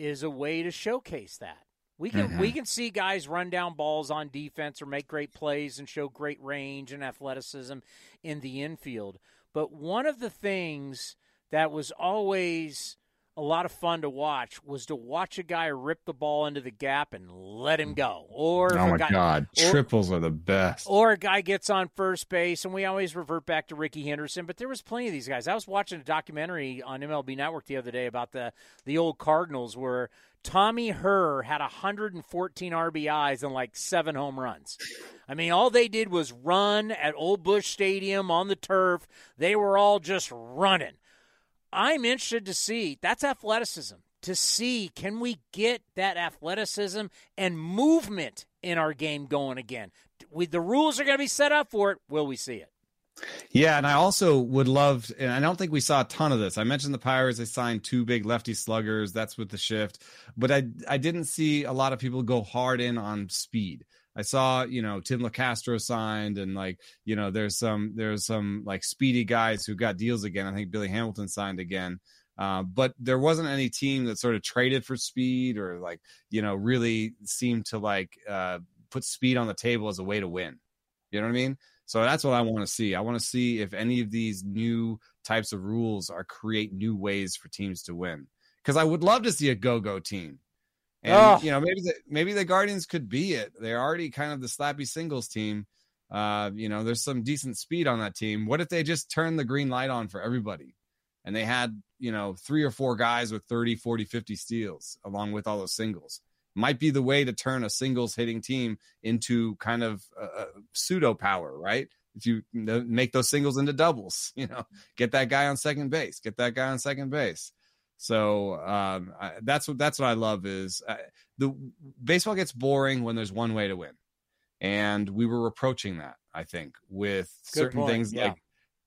is a way to showcase that. We can mm-hmm. we can see guys run down balls on defense or make great plays and show great range and athleticism in the infield. But one of the things that was always a lot of fun to watch was to watch a guy rip the ball into the gap and let him go. Or oh my guy, god, or, triples are the best. Or a guy gets on first base, and we always revert back to Rickey Henderson. But there was plenty of these guys. I was watching a documentary on MLB Network the other day about the the old Cardinals where Tommy Herr had 114 RBIs and like seven home runs. I mean, all they did was run at Old Busch Stadium on the turf. They were all just running. I'm interested to see that's athleticism. To see can we get that athleticism and movement in our game going again? We, the rules are going to be set up for it. Will we see it? Yeah, and I also would love, and I don't think we saw a ton of this. I mentioned the Pirates; they signed two big lefty sluggers. That's with the shift, but I I didn't see a lot of people go hard in on speed. I saw, you know, Tim Locastro signed, and like, you know, there's some there's some like speedy guys who got deals again. I think Billy Hamilton signed again. Uh, but there wasn't any team that sort of traded for speed or like, you know, really seemed to like uh, put speed on the table as a way to win. You know what I mean? So that's what I want to see. I want to see if any of these new types of rules are create new ways for teams to win. Because I would love to see a go-go team and oh. you know, maybe the maybe the Guardians could be it. They're already kind of the slappy singles team. Uh, you know, there's some decent speed on that team. What if they just turned the green light on for everybody? And they had, you know, three or four guys with 30, 40, 50 steals along with all those singles. Might be the way to turn a singles hitting team into kind of a pseudo power, right? If you make those singles into doubles, you know, get that guy on second base, get that guy on second base. So um, I, that's what that's what I love is uh, the baseball gets boring when there's one way to win, and we were approaching that I think with Good certain point. things yeah. like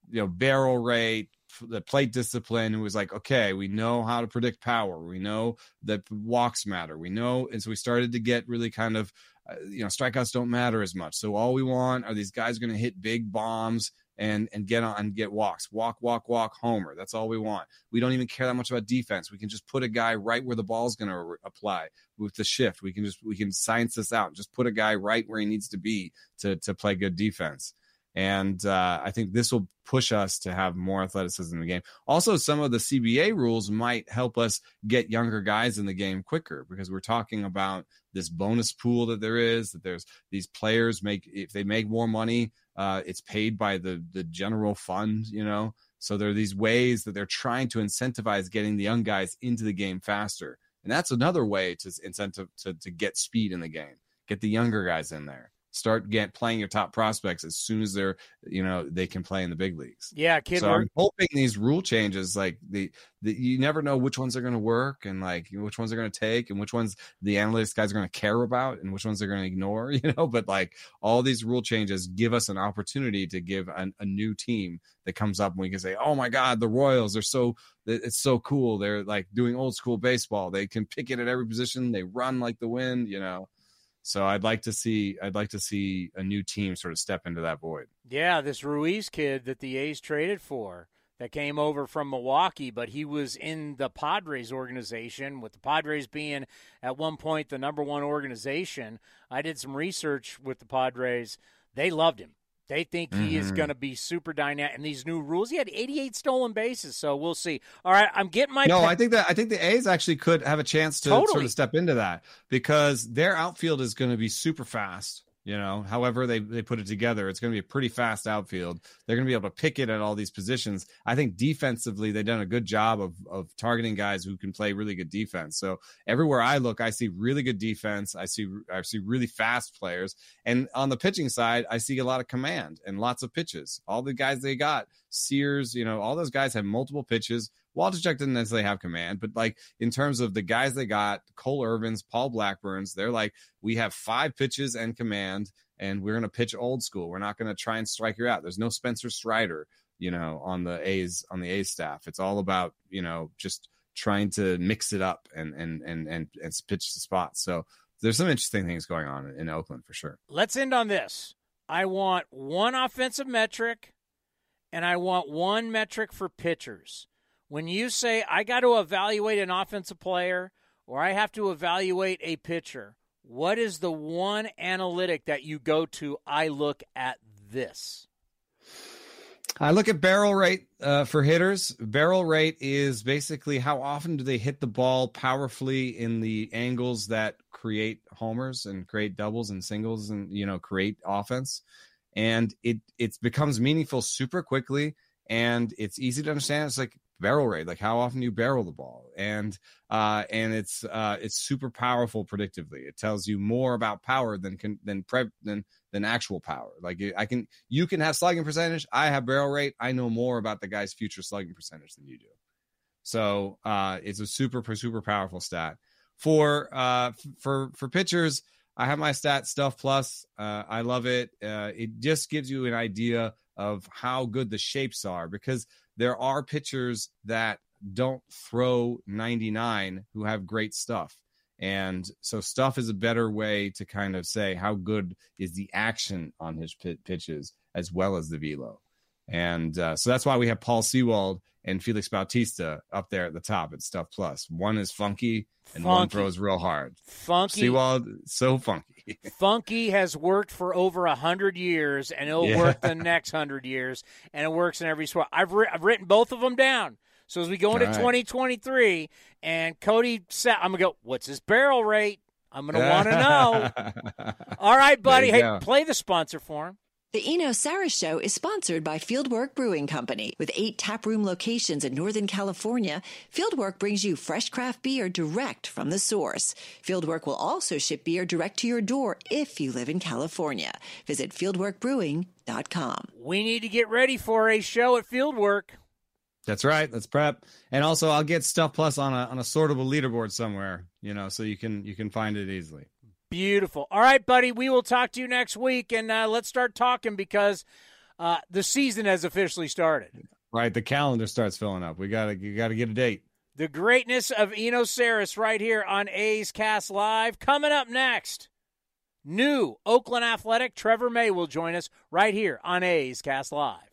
you know barrel rate, the plate discipline. It was like okay, we know how to predict power, we know that walks matter, we know, and so we started to get really kind of uh, you know strikeouts don't matter as much. So all we want are these guys going to hit big bombs and and get on and get walks. Walk, walk, walk, homer. That's all we want. We don't even care that much about defense. We can just put a guy right where the ball's going to re- apply with the shift. We can just we can science this out. Just put a guy right where he needs to be to to play good defense. And uh, I think this will push us to have more athleticism in the game. Also, some of the CBA rules might help us get younger guys in the game quicker because we're talking about this bonus pool that there is. That there's these players make if they make more money, uh, it's paid by the the general fund. You know, so there are these ways that they're trying to incentivize getting the young guys into the game faster, and that's another way to incentive to to get speed in the game. Get the younger guys in there start get playing your top prospects as soon as they're you know they can play in the big leagues. Yeah, kid. So I'm hoping these rule changes, like the, the you never know which ones are going to work and like which ones are going to take and which ones the analytics guys are going to care about and which ones they're going to ignore. You know, but like all these rule changes give us an opportunity to give an, a new team that comes up and we can say, oh my god, the Royals are so it's so cool. They're like doing old school baseball. They can pick it at every position. They run like the wind. You know. So I'd like to see I'd like to see a new team sort of step into that void. Yeah, this Ruiz kid that the A's traded for that came over from Milwaukee, but he was in the Padres organization, with the Padres being at one point the number one organization. I did some research with the Padres. They loved him. They think mm-hmm. he is mm-hmm. going to be super dynamic. And these new rules, he had 88 stolen bases, so we'll see. All right, I'm getting my. No, I think that I think the A's actually could have a chance to totally. sort of step into that because their outfield is going to be super fast. You know, however they, they put it together, it's going to be a pretty fast outfield. They're going to be able to pick it at all these positions. I think defensively, they've done a good job of, of targeting guys who can play really good defense. So everywhere I look, I see really good defense. I see I see really fast players, and on the pitching side, I see a lot of command and lots of pitches. All the guys they got, Sears, you know, all those guys have multiple pitches. Waldichuk didn't necessarily have command, but like in terms of the guys they got, Cole Irvins, Paul Blackburns, they're like, we have five pitches and command, and we're going to pitch old school. We're not going to try and strike you out. There's no Spencer Strider, you know, on the A's on the A's staff. It's all about you know just trying to mix it up and and and and, and pitch the spot. So there's some interesting things going on in Oakland for sure. Let's end on this. I want one offensive metric, and I want one metric for pitchers. When you say I got to evaluate an offensive player or I have to evaluate a pitcher, what is the one analytic that you go to? I look at this. I look at barrel rate uh, for hitters. Barrel rate is basically how often do they hit the ball powerfully in the angles that create homers and create doubles and singles and you know create offense. And it it becomes meaningful super quickly and it's easy to understand. It's like barrel rate, like how often you barrel the ball, and uh, and it's uh, it's super powerful predictively. It tells you more about power than can than pre, than than actual power. Like I can, you can have slugging percentage. I have barrel rate. I know more about the guy's future slugging percentage than you do. So uh, it's a super super powerful stat for uh for for pitchers. I have my stat stuff plus. Uh, I love it. Uh, it just gives you an idea of how good the shapes are because there are pitchers that don't throw 99 who have great stuff. And so stuff is a better way to kind of say how good is the action on his pitches as well as the velo. And uh, so that's why we have Paul Sewald and Felix Bautista up there at the top at Stuff Plus. One is funky and funky. one throws real hard. Funky. Sewald, so funky. funky has worked for over a hundred years, and it'll yeah. work the next hundred years, and it works in every sport. I've, ri- I've written both of them down. So as we go into right. 2023, and Cody said, I'm gonna go. What's his barrel rate? I'm gonna want to know. All right, buddy. Hey, go. play the sponsor for him. The Eno Sarris Show is sponsored by Fieldwork Brewing Company. With eight taproom locations in Northern California, Fieldwork brings you fresh craft beer direct from the source. Fieldwork will also ship beer direct to your door if you live in California. Visit fieldworkbrewing.com. We need to get ready for a show at Fieldwork. That's right. Let's prep. And also I'll get stuff plus on a on a sortable leaderboard somewhere, you know, so you can you can find it easily. Beautiful. All right, buddy. We will talk to you next week, and uh, let's start talking because uh, the season has officially started. Right, the calendar starts filling up. We gotta you gotta get a date. The greatness of Eno Sarris right here on A's Cast Live. Coming up next, new Oakland Athletic Trevor May will join us right here on A's Cast Live.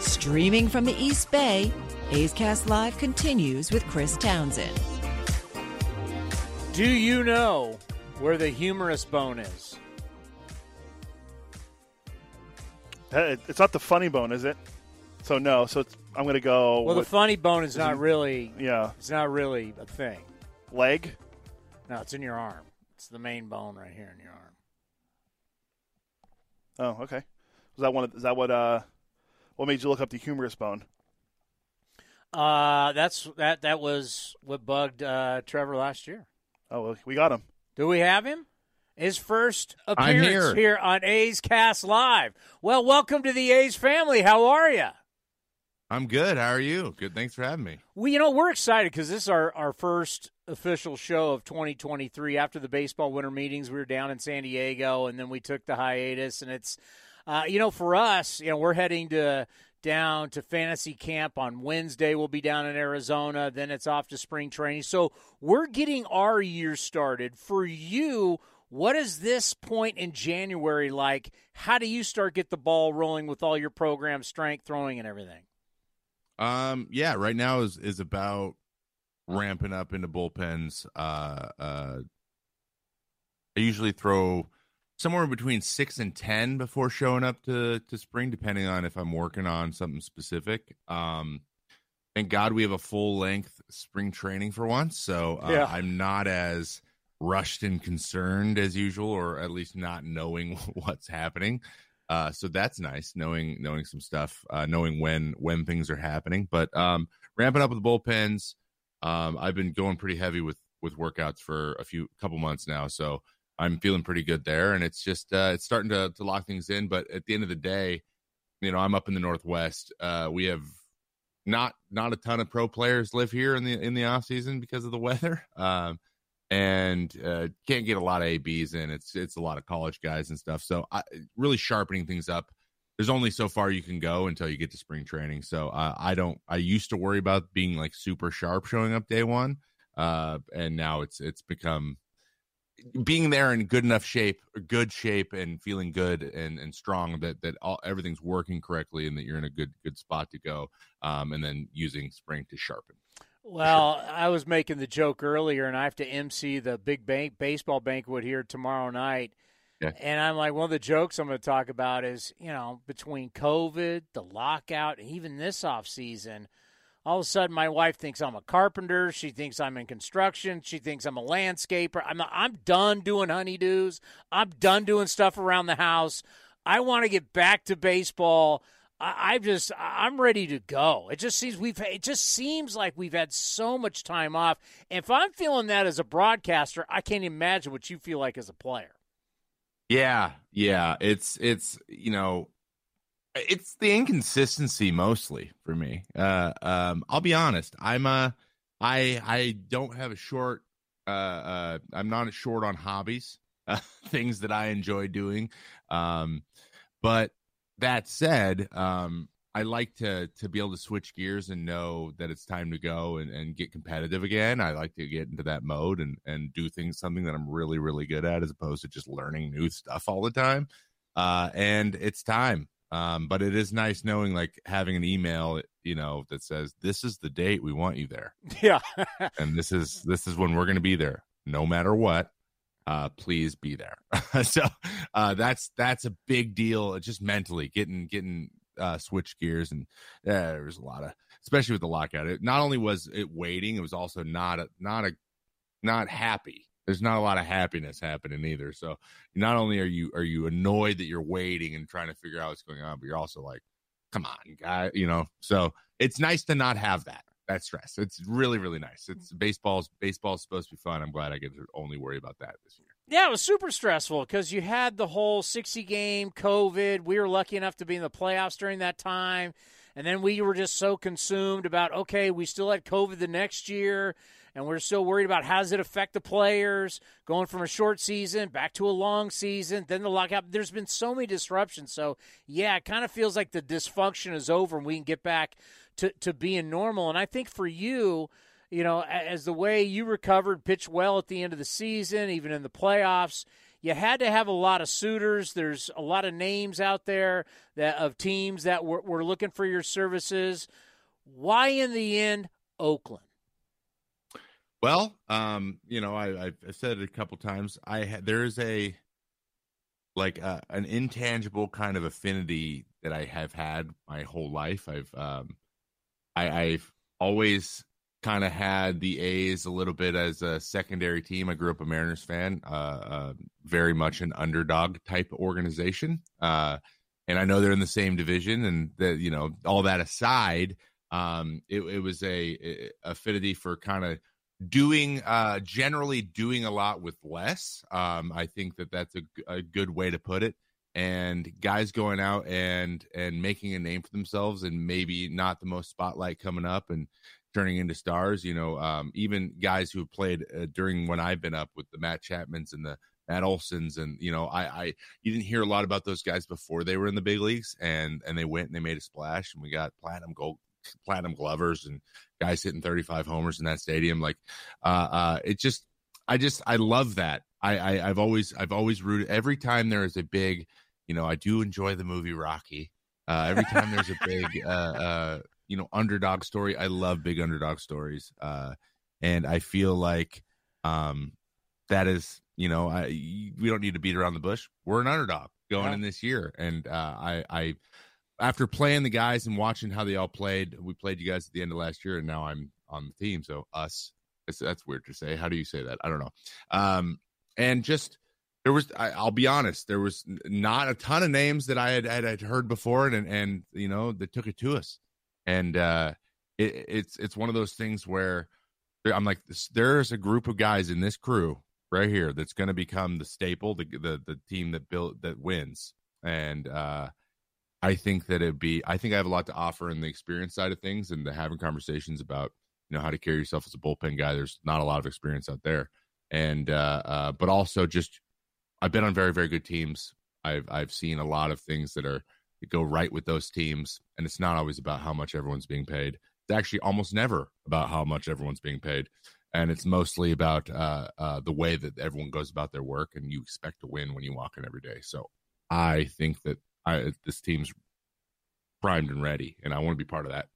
Streaming from the East Bay, A's Cast Live continues with Chris Townsend. Do you know where the humerus bone is? Uh, it's not the funny bone, is it? So no. So I'm going to go. Well, with, the funny bone is not really. Yeah. It's not really a thing. Leg. No, it's in your arm. It's the main bone right here in your arm. Oh, okay. Was that one? Of, is that what? Uh, what made you look up the humerus bone? Uh, that's that. That was what bugged uh, Trevor last year. Oh, well, we got him. Do we have him? His first appearance here. here on A's Cast Live. Well, welcome to the A's family. How are you? I'm good. How are you? Good. Thanks for having me. Well, you know, we're excited because this is our, our first official show of 2023. After the baseball winter meetings, we were down in San Diego, and then we took the hiatus. And it's, uh, you know, for us, you know, we're heading to down to fantasy camp on Wednesday. We'll be down in Arizona. Then it's off to spring training. So we're getting our year started. For you, what is this point in January like? How do you start get the ball rolling with all your program strength, throwing, and everything? Um, yeah, right now is is about ramping up into bullpens. Uh, uh, I usually throw somewhere between six and ten before showing up to to spring, depending on if I'm working on something specific. Um, thank God we have a full length spring training for once, so uh, yeah. I'm not as rushed and concerned as usual, or at least not knowing what's happening. Uh, so that's nice knowing knowing some stuff, uh, knowing when when things are happening. But um, ramping up with the bullpens, um, I've been going pretty heavy with with workouts for a few couple months now, so I'm feeling pretty good there, and it's just uh, it's starting to to lock things in. But at the end of the day, you know, I'm up in the Northwest. Uh, we have not not a ton of pro players live here in the in the off season because of the weather. Um, and uh, can't get a lot of ABs in. It's it's a lot of college guys and stuff. So I, really sharpening things up. There's only so far you can go until you get to spring training. So uh, I don't. I used to worry about being like super sharp showing up day one, uh, and now it's it's become being there in good enough shape, good shape, and feeling good and, and strong that that all everything's working correctly and that you're in a good good spot to go. Um, and then using spring to sharpen. Well, I was making the joke earlier, and I have to MC the big bank baseball banquet here tomorrow night. Yeah. And I'm like, one of the jokes I'm going to talk about is, you know, between COVID, the lockout, and even this off season, all of a sudden my wife thinks I'm a carpenter. She thinks I'm in construction. She thinks I'm a landscaper. I'm I'm done doing honeydews. I'm done doing stuff around the house. I want to get back to baseball. I, I just I'm ready to go. It just seems we've it just seems like we've had so much time off. If I'm feeling that as a broadcaster, I can't imagine what you feel like as a player. Yeah, yeah. It's it's you know, it's the inconsistency mostly for me. Uh, um, I'll be honest. I'm a I I don't have a short. Uh, uh, I'm not short on hobbies, uh, things that I enjoy doing. Um, but that said, um, I like to to be able to switch gears and know that it's time to go and, and get competitive again. I like to get into that mode and and do things something that I'm really really good at, as opposed to just learning new stuff all the time. Uh, and it's time. Um, but it is nice knowing like having an email, you know, that says this is the date we want you there. Yeah, and this is this is when we're going to be there, no matter what uh, please be there. so uh, that's that's a big deal. Just mentally getting getting uh, switch gears, and uh, there was a lot of, especially with the lockout. It not only was it waiting, it was also not a not a not happy. There's not a lot of happiness happening either. So not only are you are you annoyed that you're waiting and trying to figure out what's going on, but you're also like, come on, guy, you know. So it's nice to not have that that stress. It's really, really nice. Mm. It's baseball's baseball's supposed to be fun. I'm glad I get to only worry about that this year. Yeah, it was super stressful because you had the whole 60 game COVID. We were lucky enough to be in the playoffs during that time. And then we were just so consumed about, okay, we still had COVID the next year, and we're still worried about how does it affect the players going from a short season back to a long season, then the lockout. There's been so many disruptions. So, yeah, it kind of feels like the dysfunction is over and we can get back to, to being normal. And I think for you, you know, as the way you recovered, pitched well at the end of the season, even in the playoffs, you had to have a lot of suitors. There's a lot of names out there that of teams that were, were looking for your services. Why, in the end, Oakland? Well, um, you know, I, I've said it a couple times. I ha- there is a like uh, an intangible kind of affinity that I have had my whole life. I've um, I, I've always kind of had the A's a little bit as a secondary team. I grew up a Mariners fan, uh, uh, very much an underdog type organization. Uh, and I know they're in the same division, and that you know all that aside, um, it, it, was a, a affinity for kind of doing uh generally doing a lot with less um i think that that's a, a good way to put it and guys going out and and making a name for themselves and maybe not the most spotlight coming up and turning into stars you know um, even guys who have played uh, during when i've been up with the matt chapmans and the matt olsons and you know i i you didn't hear a lot about those guys before they were in the big leagues and and they went and they made a splash and we got platinum gold platinum glovers and guys hitting 35 homers in that stadium. Like uh uh it just i just i love that. I, I i've always i've always rooted every time there is a big you know, I do enjoy the movie Rocky. Uh, every time there's a big, uh, uh, you know, underdog story, I love big underdog stories. Uh, and I feel like um, that is, you know, I, we don't need to beat around the bush. We're an underdog going yeah. in this year, and uh, I, I, after playing the guys and watching how they all played, we played you guys at the end of last year, and now I'm on the team. So us, that's weird to say. How do you say that? I don't know. Um, and just there was I, will be honest there was not a ton of names that i had, had, had heard before and and you know that took it to us and uh it, it's it's one of those things where I'm like, there's a group of guys in this crew right here that's going to become the staple, the, the the team that built that wins. And uh, I think that it'd be. I think I have a lot to offer in the experience side of things, and the having conversations about you know how to carry yourself as a bullpen guy. There's not a lot of experience out there, and uh, uh, but also just I've been on very very good teams. I've I've seen a lot of things that are that go right with those teams, and it's not always about how much everyone's being paid. It's actually almost never about how much everyone's being paid and it's mostly about uh, uh, the way that everyone goes about their work, and you expect to win when you walk in every day. So I think that I, this team's primed and ready, and I want to be part of that.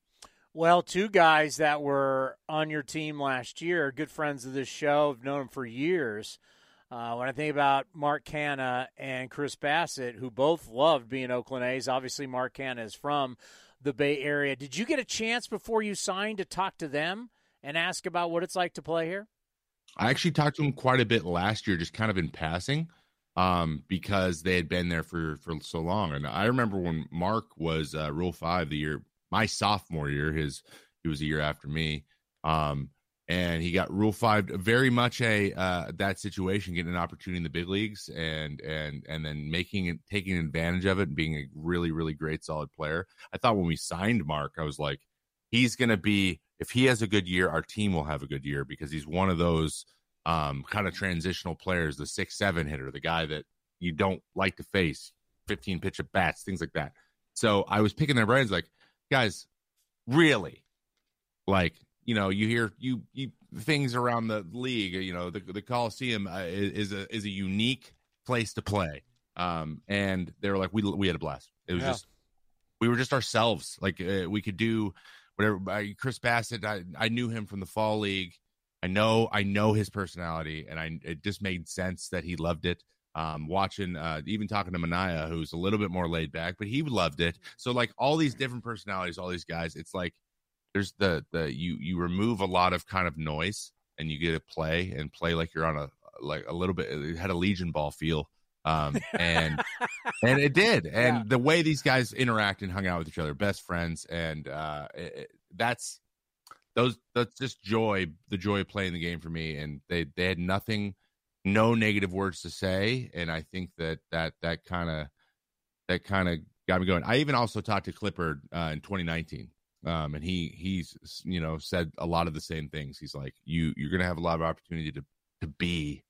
Well, two guys that were on your team last year, good friends of this show, have known them for years. Uh, when I think about Mark Canha and Chris Bassitt, who both loved being Oakland A's, obviously Mark Canha is from the Bay Area. Did you get a chance before you signed to talk to them and ask about what it's like to play here? I actually talked to him quite a bit last year, just kind of in passing, um, because they had been there for for so long. And I remember when Mark was uh, Rule Five the year my sophomore year. His he was a year after me, um, and he got Rule Five. Very much a uh, that situation, getting an opportunity in the big leagues, and and and then making it, taking advantage of it, and being a really really great solid player. I thought when we signed Mark, I was like, he's going to be if he has a good year, our team will have a good year because he's one of those um, kind of transitional players, the six seven hitter, the guy that you don't like to face, fifteen pitch at bats, things like that. So I was picking their brains, like, guys, really, like you know, you hear you you things around the league, you know, the the Coliseum uh, is, a is a unique place to play, um, and they were like, we we had a blast. It was yeah. just we were just ourselves, like uh, we could do whatever. Chris Bassitt I, I knew him from the fall league. I know I know his personality, and I it just made sense that he loved it. Um, watching, uh, even talking to Manaea, who's a little bit more laid back, but he loved it. So like all these different personalities, all these guys, it's like there's the the you you remove a lot of kind of noise, and you get to play and play like you're on a like a little bit. It had a Legion ball feel um, and and it did. And yeah. the way these guys interact and hung out with each other, best friends, and uh, it, that's those that's just joy, the joy of playing the game for me. And they they had nothing, no negative words to say, and I think that that that kind of that kind of got me going. I even also talked to clipper uh, in 2019. Um, and he he's you know said a lot of the same things. He's like, you you're gonna have a lot of opportunity to to be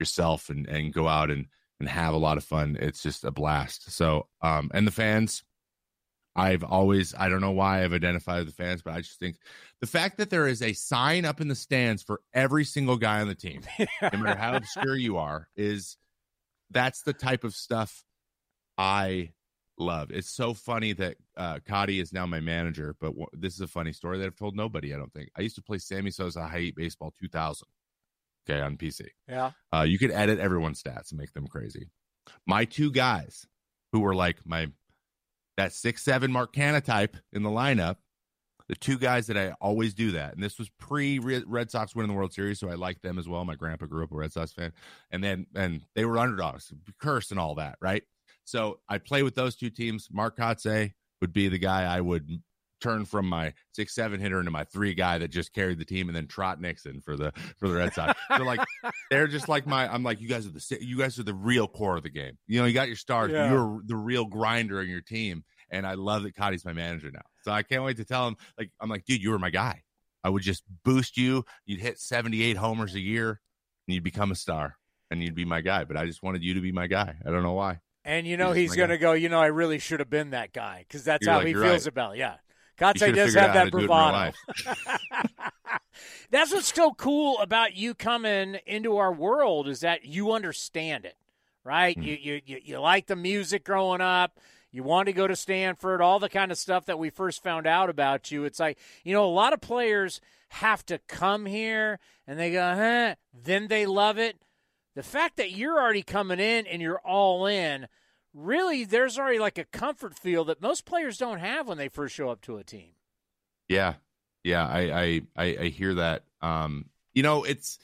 yourself and and go out and and have a lot of fun. It's just a blast. So, um, and the fans, I've always, I don't know why I've identified the fans, but I just think the fact that there is a sign up in the stands for every single guy on the team, no matter how obscure you are, is that's the type of stuff I love. It's so funny that uh, Cotty is now my manager, but w- this is a funny story that I've told nobody. I don't think I used to play Sammy Sosa High Heat Baseball 2000 okay, on PC. Yeah. Uh, you could edit everyone's stats and make them crazy. My two guys who were like my that six seven Mark Canha type in the lineup, the two guys that I always do that, and this was pre Red Sox winning the World Series, so I liked them as well. My grandpa grew up a Red Sox fan, and then and they were underdogs, cursed and all that, right? So I play with those two teams. Mark Kotsay would be the guy I would turn from my six seven hitter into my three guy that just carried the team, and then Trot Nixon for the for the Red Sox. they're like they're just like my. I'm like you guys are the you guys are the real core of the game. You know, you got your stars. Yeah. You're the real grinder in your team, and I love that Cotty's my manager now. So I can't wait to tell him. Like I'm like, dude, you were my guy. I would just boost you. You'd hit 78 homers a year, and you'd become a star, and you'd be my guy. But I just wanted you to be my guy. I don't know why. And you know he's, he's going to go. You know, I really should have been that guy because that's You're how like, he feels right. about. It. Yeah, Kotsay does have that bravado. That's what's so cool about you coming into our world is that you understand it, right? Mm. You, you you you like the music growing up. You want to go to Stanford, all the kind of stuff that we first found out about you. It's like, you know, a lot of players have to come here and they go, huh, then they love it. The fact that you're already coming in and you're all in, really there's already like a comfort feel that most players don't have when they first show up to a team. Yeah. Yeah, I I I, hear that. Um, you know, it's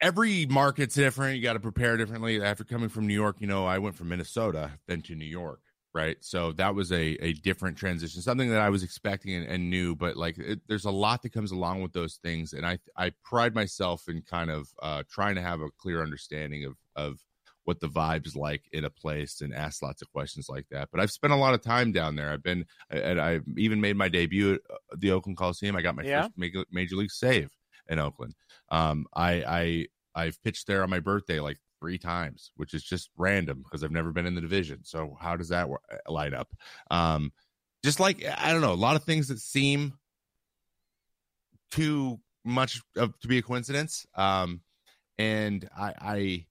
every market's different. You got to prepare differently. After coming from New York, you know, I went from Minnesota then to New York. right? So that was a a different transition, something that I was expecting and, and knew, but like it, there's a lot that comes along with those things, and I I pride myself in kind of uh, trying to have a clear understanding of of what the vibes like in a place and ask lots of questions like that. But I've spent a lot of time down there. I've been and I've even made my debut at uh, the Oakland Coliseum. I got my Yeah. first major, major league save in Oakland. Um, I I I've pitched there on my birthday like three times, which is just random because I've never been in the division. So how does that uh, line up? Um, just like I don't know, a lot of things that seem too much of to be a coincidence. Um, and I, I,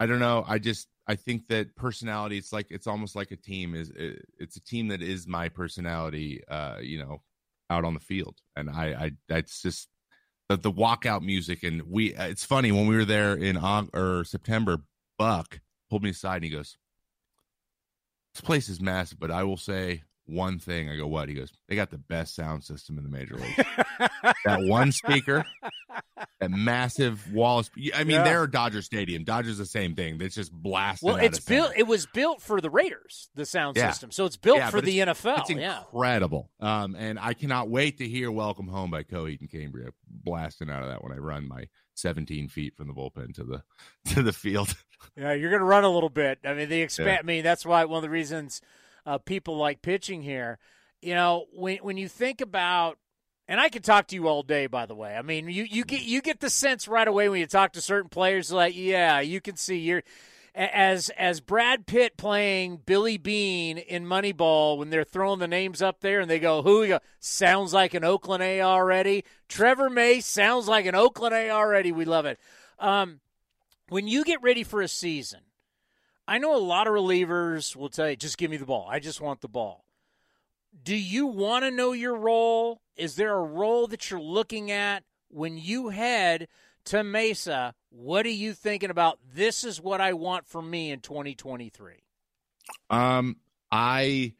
I don't know. I just I think that personality. It's like it's almost like a team. Is it, it's a team that is my personality. Uh, you know, out on the field, and I, I that's just the the walkout music. And we, uh, it's funny when we were there in Aug- or September. Buck pulled me aside and he goes, "This place is massive, but I will say." One thing, I go, what? He goes, they got the best sound system in the major leagues. that one speaker, that massive wall. of I mean, Yeah. they're Dodger Stadium. Dodger's the same thing. It's just blasting. Well, it's built. It was built for the Raiders, the sound Yeah. system. So it's built Yeah, for the it's- NFL. It's yeah. incredible. Um, and I cannot wait to hear "Welcome Home" by Coheed and Cambria blasting out of that when I run my 17 feet from the bullpen to the to the field. Yeah, you're to run a little bit. I mean, the expand. I mean, that's why one of the reasons uh, people like pitching here. You know, when when you think about, and I could talk to you all day. By the way, I mean you you get you get the sense right away when you talk to certain players. Like, yeah, you can see you're as as Brad Pitt playing Billy Beane in Moneyball when they're throwing the names up there and they go, who? Go, sounds like an Oakland A already. Trevor May sounds like an Oakland A already. We love it. Um, when you get ready for a season, I know a lot of relievers will tell you, just give me the ball. I just want the ball. Do you want to know your role? Is there a role that you're looking at when you head to Mesa? What are you thinking about? This is what I want for me in 2023. Um, I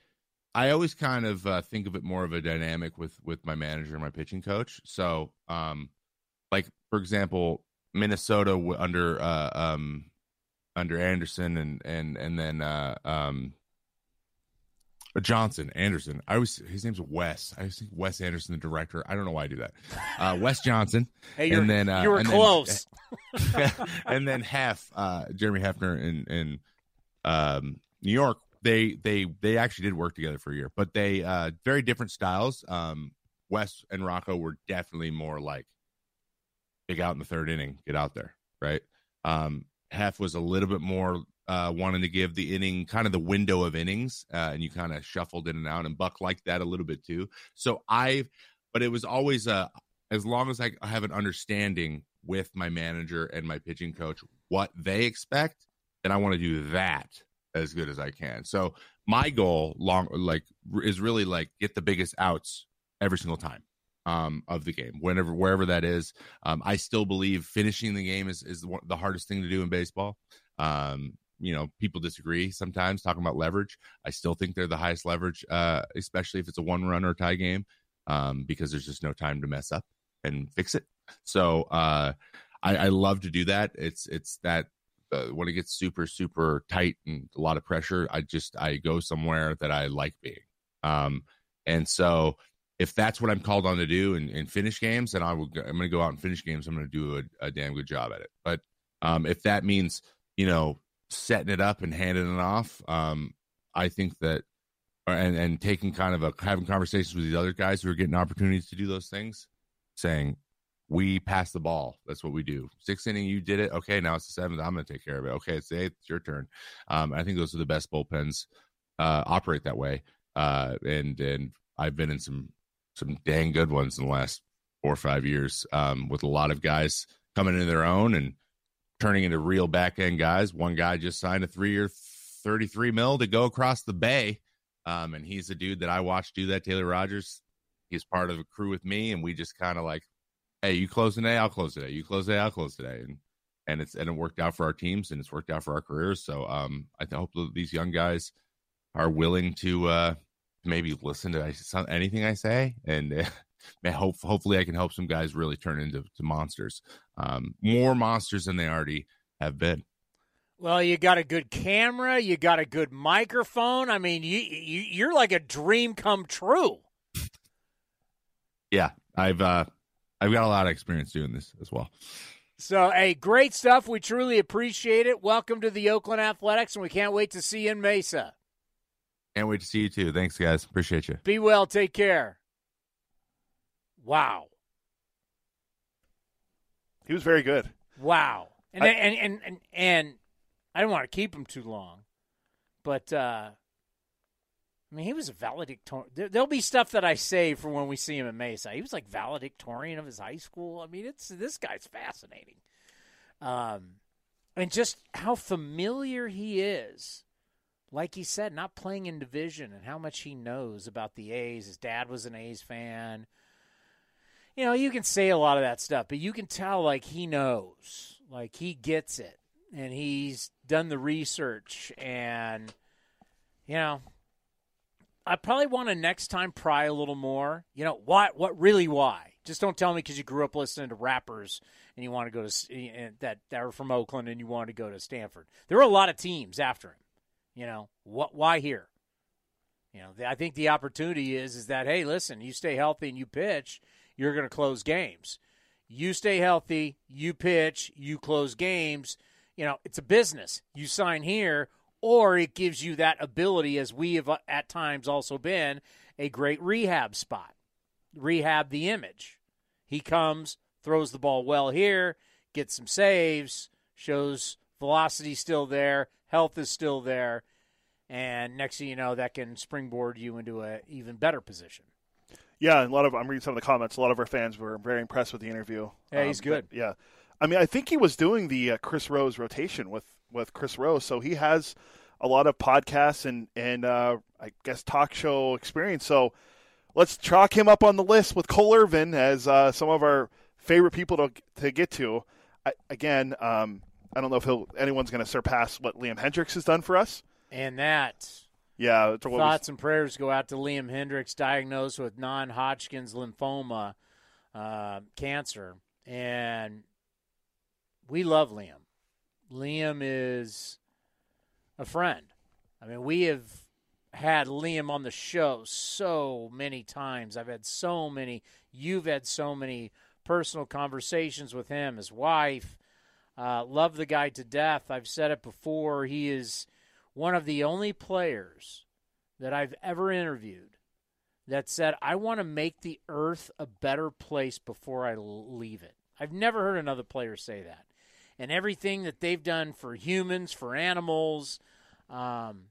I always kind of uh, think of it more of a dynamic with with my manager and my pitching coach. So, um, like for example, Minnesota under uh, um under Anderson and and and then uh, um Johnson Anderson. I was his name's Wes. I always think Wes Anderson, the director. I don't know why I do that. Uh, Wes Johnson. Hey, you're, and then uh, you were and then- close. and then Hef, uh, Jeremy Hefner in in um, New York, they they they actually did work together for a year, but they uh, very different styles. Um, Wes and Rocco were definitely more like big out in the third inning, get out there, right? Um, Hef was a little bit more uh, wanting to give the inning kind of the window of innings, uh, and you kind of shuffled in and out, and Buck liked that a little bit too. So I, but it was always uh, as long as I have an understanding with my manager and my pitching coach what they expect, then I want to do that as good as I can. So my goal long like is really like get the biggest outs every single time um, of the game, whenever wherever that is. Um, I still believe finishing the game is is the hardest thing to do in baseball. Um, you know, people disagree sometimes talking about leverage. I still think they're the highest leverage, uh, especially if it's a one run or tie game, um, because there's just no time to mess up and fix it. So uh, I, I love to do that. It's it's that uh, when it gets super super tight and a lot of pressure, I just I go somewhere that I like being. Um, and so if that's what I'm called on to do and, and finish games, then I will. go- I'm going to go out and finish games. I'm going to do a, a damn good job at it. But um, if that means you know setting it up and handing it off, um, I think that and and taking kind of a having conversations with these other guys who are getting opportunities to do those things, saying we pass the ball. That's what we do. Sixth inning, you did it. Okay, now it's the seventh. I'm going to take care of it. Okay, it's the eighth. It's your turn. Um, I think those are the best bullpens uh, operate that way. Uh, and and I've been in some some dang good ones in the last four or five years um, with a lot of guys coming into their own and turning into real back end guys. One guy just signed a three year, thirty three mil to go across the bay. Um, and he's a dude that I watched do that. Taylor Rogers. He's part of a crew with me, and we just kind of like hey, you close today, I'll close today. You close today, I'll close today, and and it's and it worked out for our teams and it's worked out for our careers. So um, I hope that these young guys are willing to uh, maybe listen to anything I say, and uh, hope hopefully I can help some guys really turn into to monsters, um, more monsters than they already have been. Well, you got a good camera, you got a good microphone. I mean, you, you you're like a dream come true. Yeah, I've uh, I've got a lot of experience doing this as well. So, hey, great stuff. We truly appreciate it. Welcome to the Oakland Athletics, and we can't wait to see you in Mesa. Can't wait to see you too. Thanks, guys. Appreciate you. Be well. Take care. Wow. He was very good. Wow. And I- and, and and and I don't want to keep him too long, but uh I mean, he was a valedictorian. There, there'll be stuff that I say for when we see him in Mesa. He was like valedictorian of his high school. I mean, it's this guy's fascinating. Um, and just how familiar he is. Like he said, not playing in division and how much he knows about the A's. His dad was an A's fan. You know, you can say a lot of that stuff, but you can tell like he knows. Like he gets it. And he's done the research and you know, I probably want to next time pry a little more. You know, what what really why? Just don't tell me because you grew up listening to rappers and you want to go to and eh, eh, that that are from Oakland and you want to go to Stanford. There were a lot of teams after him. You know, what why here? You know, I think the opportunity is is that hey, listen, you stay healthy and you pitch, you're going to close games. You stay healthy, you pitch, you close games. You know, it's a business. You sign here, or it gives you that ability, as we have uh, at times also been, a great rehab spot. Rehab the image. He comes, throws the ball well here, gets some saves, shows velocity still there, health is still there, and next thing you know, that can springboard you into an even better position. Yeah, and a lot of I'm reading some of the comments. A lot of our fans were very impressed with the interview. Yeah, he's Um, good. but, yeah, I mean, I think he was doing the uh, Chris Rose rotation with with Chris Rose, so he has a lot of podcasts and and uh, I guess talk show experience. So let's chalk him up on the list with Cole Irvin as uh, some of our favorite people to to get to. I, again, um, I don't know if he'll anyone's going to surpass what Liam Hendriks has done for us. And that Yeah, it's what we- thoughts and prayers go out to Liam Hendriks, diagnosed with non-Hodgkin's lymphoma uh, cancer, and we love Liam. Liam is a friend. I mean, we have had Liam on the show so many times. I've had so many. You've had so many personal conversations with him, his wife. Uh, love the guy to death. I've said it before. He is one of the only players that I've ever interviewed that said, I want to make the earth a better place before I leave it. I've never heard another player say that. And everything that they've done for humans, for animals, um,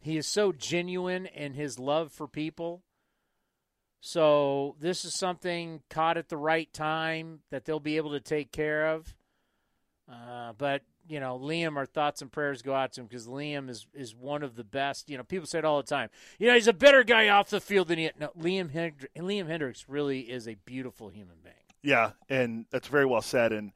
he is so genuine in his love for people. So this is something caught at the right time that they'll be able to take care of. Uh, but you know, Liam, our thoughts and prayers go out to him because Liam is is one of the best. You know, people say it all the time. You know, he's a better guy off the field than he. No, Liam Hendr- Liam Hendriks really is a beautiful human being. Yeah, and that's very well said. And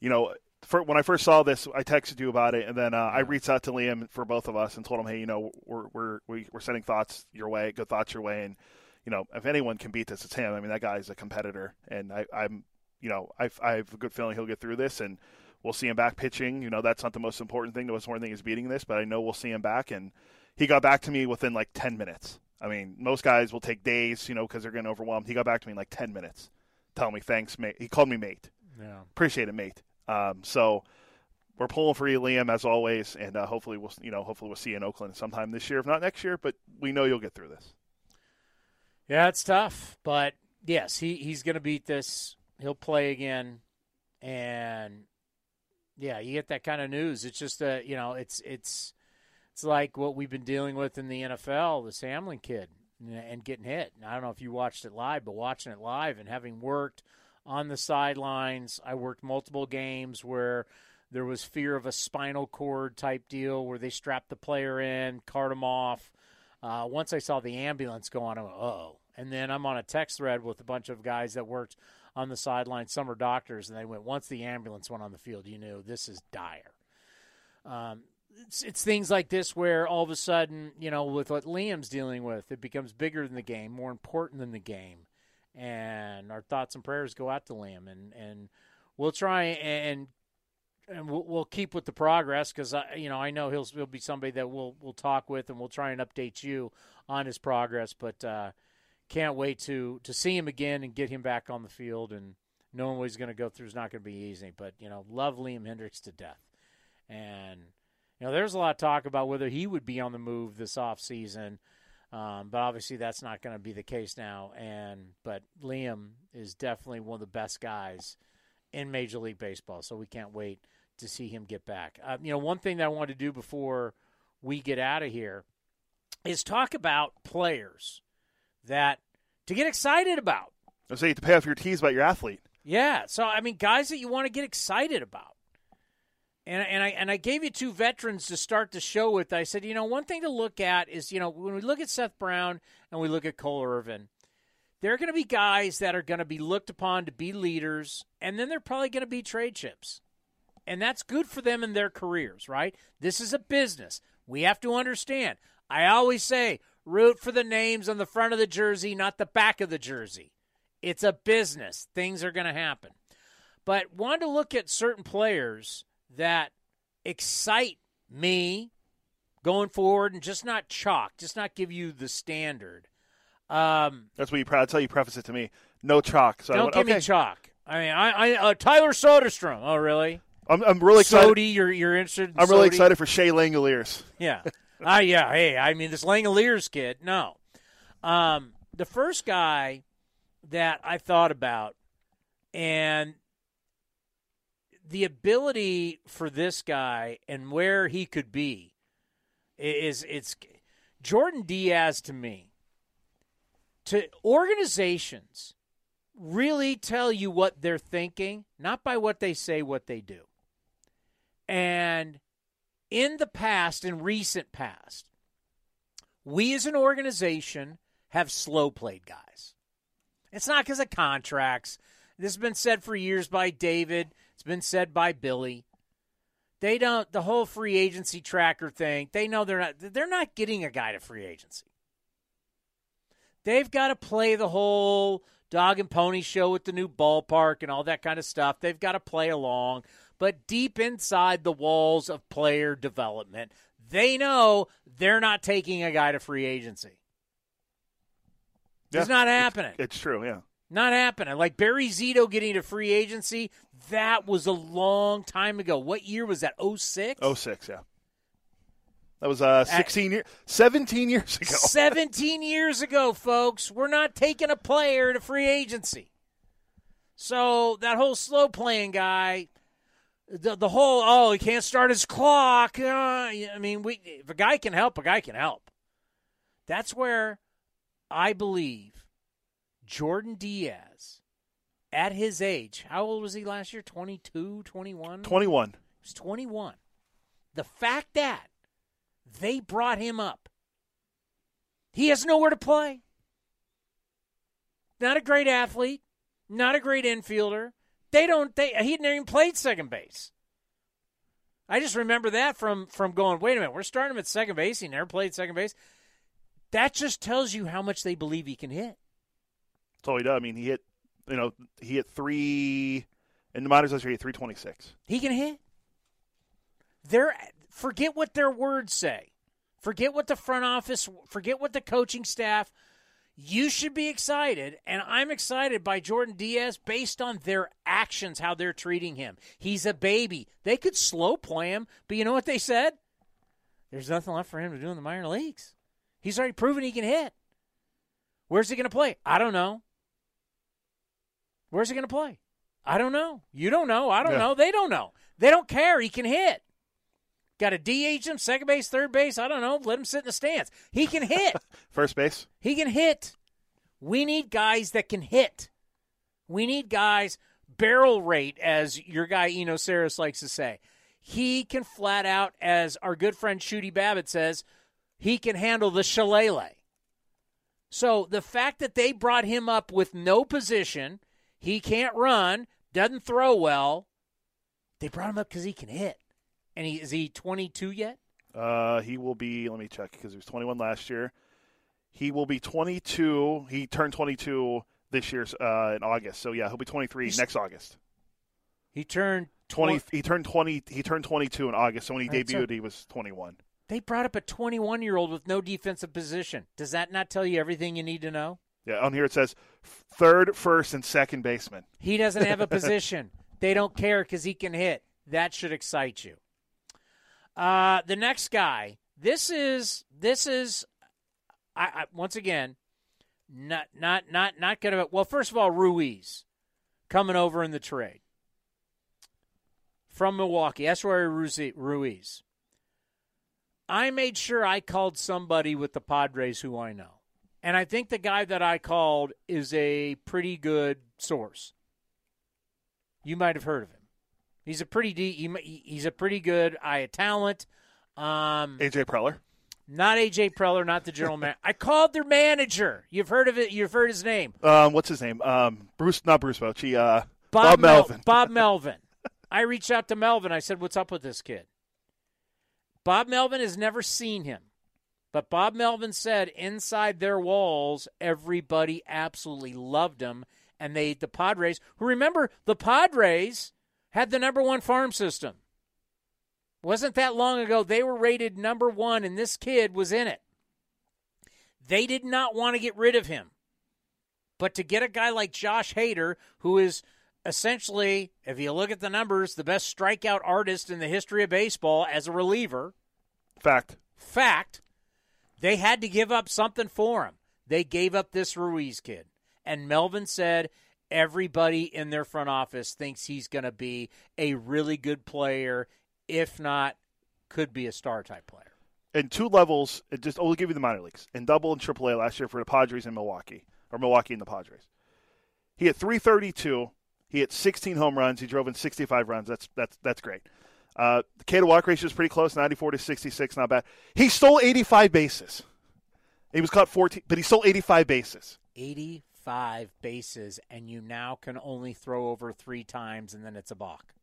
you know, for, when I first saw this, I texted you about it, and then uh, I reached out to Liam for both of us and told him, hey, you know, we're we're we- we're sending thoughts your way, good thoughts your way, and you know, if anyone can beat this, it's him. I mean, that guy's a competitor, and I, I'm, you know, I I have a good feeling he'll get through this, and we'll see him back pitching. You know, that's not the most important thing. The most important thing is beating this, but I know we'll see him back, and he got back to me within like ten minutes. I mean, most guys will take days, you know, because they're getting overwhelmed. He got back to me in like ten minutes, telling me thanks, mate. He called me mate. Yeah. Appreciate it, mate. Um, so we're pulling for you, Liam, as always, and uh, hopefully we'll you know hopefully we'll see you in Oakland sometime this year, if not next year. But we know you'll get through this. Yeah, it's tough, but yes, he he's going to beat this. He'll play again, and yeah, you get that kind of news. It's just a you know, it's it's it's like what we've been dealing with in the NFL, this Hamlin kid, and- getting hit. And I don't know if you watched it live, but watching it live and having worked on the sidelines, I worked multiple games where there was fear of a spinal cord type deal where they strapped the player in, cart him off. Uh, once I saw the ambulance go on, I went, oh. And then I'm on a text thread with a bunch of guys that worked on the sideline. Some are doctors, and they went, once the ambulance went on the field, you knew this is dire. Um, it's, it's things like this where all of a sudden, you know, with what Liam's dealing with, it becomes bigger than the game, more important than the game. And our thoughts and prayers go out to Liam, and, and we'll try and and we'll, we'll keep with the progress because I, you know, I know he'll he'll be somebody that we'll we'll talk with and we'll try and update you on his progress. But uh, can't wait to to see him again and get him back on the field and knowing what he's going to go through is not going to be easy. But you know, love Liam Hendriks to death, and you know, there's a lot of talk about whether he would be on the move this off season. Um, but obviously, that's not going to be the case now. And but Liam is definitely one of the best guys in Major League Baseball. So we can't wait to see him get back. Uh, you know, one thing that I want to do before we get out of here is talk about players that to get excited about. So you have to pay off your tees about your athlete. Yeah. So I mean, guys that you want to get excited about. And, and I and I gave you two veterans to start the show with. I said, you know, one thing to look at is, you know, when we look at Seth Brown and we look at Cole Irvin, there are going to be guys that are going to be looked upon to be leaders, and then they're probably going to be trade chips. And that's good for them in their careers, right? This is a business. We have to understand. I always say, root for the names on the front of the jersey, not the back of the jersey. It's a business. Things are going to happen. But wanted to look at certain players that excite me going forward and just not chalk, just not give you the standard. Um, That's what you. That's how you preface it to me. No chalk. So I don't went, give okay. me chalk. I mean, I, I uh, Tyler Soderstrom. Oh, really? I'm, I'm really excited. Sody, you're you're interested. In I'm really Sody? excited for Shea Langeliers. Yeah. Ah, yeah. Hey, I mean, this Langeliers kid. No. Um, the first guy that I thought about, and the ability for this guy and where he could be is it's Jordan Diaz to me. To organizations really tell you what they're thinking, not by what they say, what they do. And in the past, in recent past, we as an organization have slow played guys. It's not because of contracts. This has been said for years by David. It's been said by Billy. They don't the whole free agency tracker thing. They know they're not they're not getting a guy to free agency. They've got to play the whole dog and pony show with the new ballpark and all that kind of stuff. They've got to play along. But deep inside the walls of player development, they know they're not taking a guy to free agency. It's not happening. It's true. Yeah. Not happening. Like Barry Zito getting to free agency, that was a long time ago. What year was that? 06? 06, Yeah. That was uh 16 years, 17 years ago. 17 years ago, folks. We're not taking a player to free agency. So that whole slow playing guy, the, the whole, oh, he can't start his clock. Uh, I mean, we, if a guy can help, a guy can help. That's where I believe Jordan Diaz, at his age, how old was he last year? 22, 21? 21. He was 21. The fact that they brought him up, he has nowhere to play. Not a great athlete, not a great infielder. They don't. They he never even played second base. I just remember that from from going. Wait a minute, we're starting him at second base. He never played second base. That just tells you how much they believe he can hit. That's all he does. I mean, he hit, you know, he hit three in the minors last year. He hit 326. He can hit. They're forget what their words say. Forget what the front office, forget what the coaching staff. You should be excited, and I'm excited by Jordan Diaz based on their actions, how they're treating him. He's a baby. They could slow play him, but you know what they said? There's nothing left for him to do in the minor leagues. He's already proven he can hit. Where's he going to play? I don't know. Where's he going to play? I don't know. You don't know. I don't Yeah. know. They don't know. They don't care. He can hit. Got to DH him, second base, third base. I don't know. Let him sit in the stands. He can hit. First base. he can hit. We need guys that can hit. We need guys barrel rate, as your guy Eno Sarris likes to say. He can flat out, as our good friend Shooty Babitt says, he can handle the shillelagh. So the fact that they brought him up with no position, he can't run, doesn't throw well, they brought him up because he can hit. And he is he 22 yet? Uh, he will be. Let me check because he was 21 last year. He will be 22. He turned 22 this year uh, in August. So yeah, he'll be 23 He's- next August. He turned Twenty. He turned twenty. He turned twenty-two in August. So when he Right, so- debuted, he was twenty-one. They brought up a 21 year old with no defensive position. Does that not tell you everything you need to know? Yeah. On here it says third, first, and second baseman. He doesn't have a position. They don't care because he can hit. That should excite you. Uh, the next guy. This is this is. I, I once again, not not not not gonna. Well, first of all, Ruiz coming over in the trade from Milwaukee. That's Ruiz. Ruiz. I made sure I called somebody with the Padres who I know. And I think the guy that I called is a pretty good source. You might have heard of him. He's a pretty de- he- he's a pretty good eye of talent. Um, AJ Preller. not AJ Preller, not the general man. I called their manager. You've heard of it. You've heard his name, Um, what's his name? Um, Bruce, not Bruce Bochy. Uh, Bob, Bob Mel- Melvin. Bob Melvin. I reached out to Melvin. I said, "What's up with this kid?" Bob Melvin has never seen him, but Bob Melvin said inside their walls, everybody absolutely loved him, and they the Padres. Who remember the Padres had the number one farm system. Wasn't that long ago? They were rated number one, and this kid was in it. They did not want to get rid of him. But to get a guy like Josh Hader, who is essentially, if you look at the numbers, the best strikeout artist in the history of baseball as a reliever, Fact. fact, they had to give up something for him. They gave up this Ruiz kid. And Melvin said everybody in their front office thinks he's going to be a really good player, if not, could be a star type player. in two levels, it just only give you the minor leagues in double and triple A last year for the Padres in Milwaukee or Milwaukee and the Padres. He hit 332. He hit 16 home runs. He drove in 65 runs. That's that's that's great. Uh, the K to walk ratio is pretty close, 94 to 66, not bad. He stole 85 bases. He was caught 14, but he stole 85 bases. 85 bases, and you now can only throw over three times, and then it's a balk.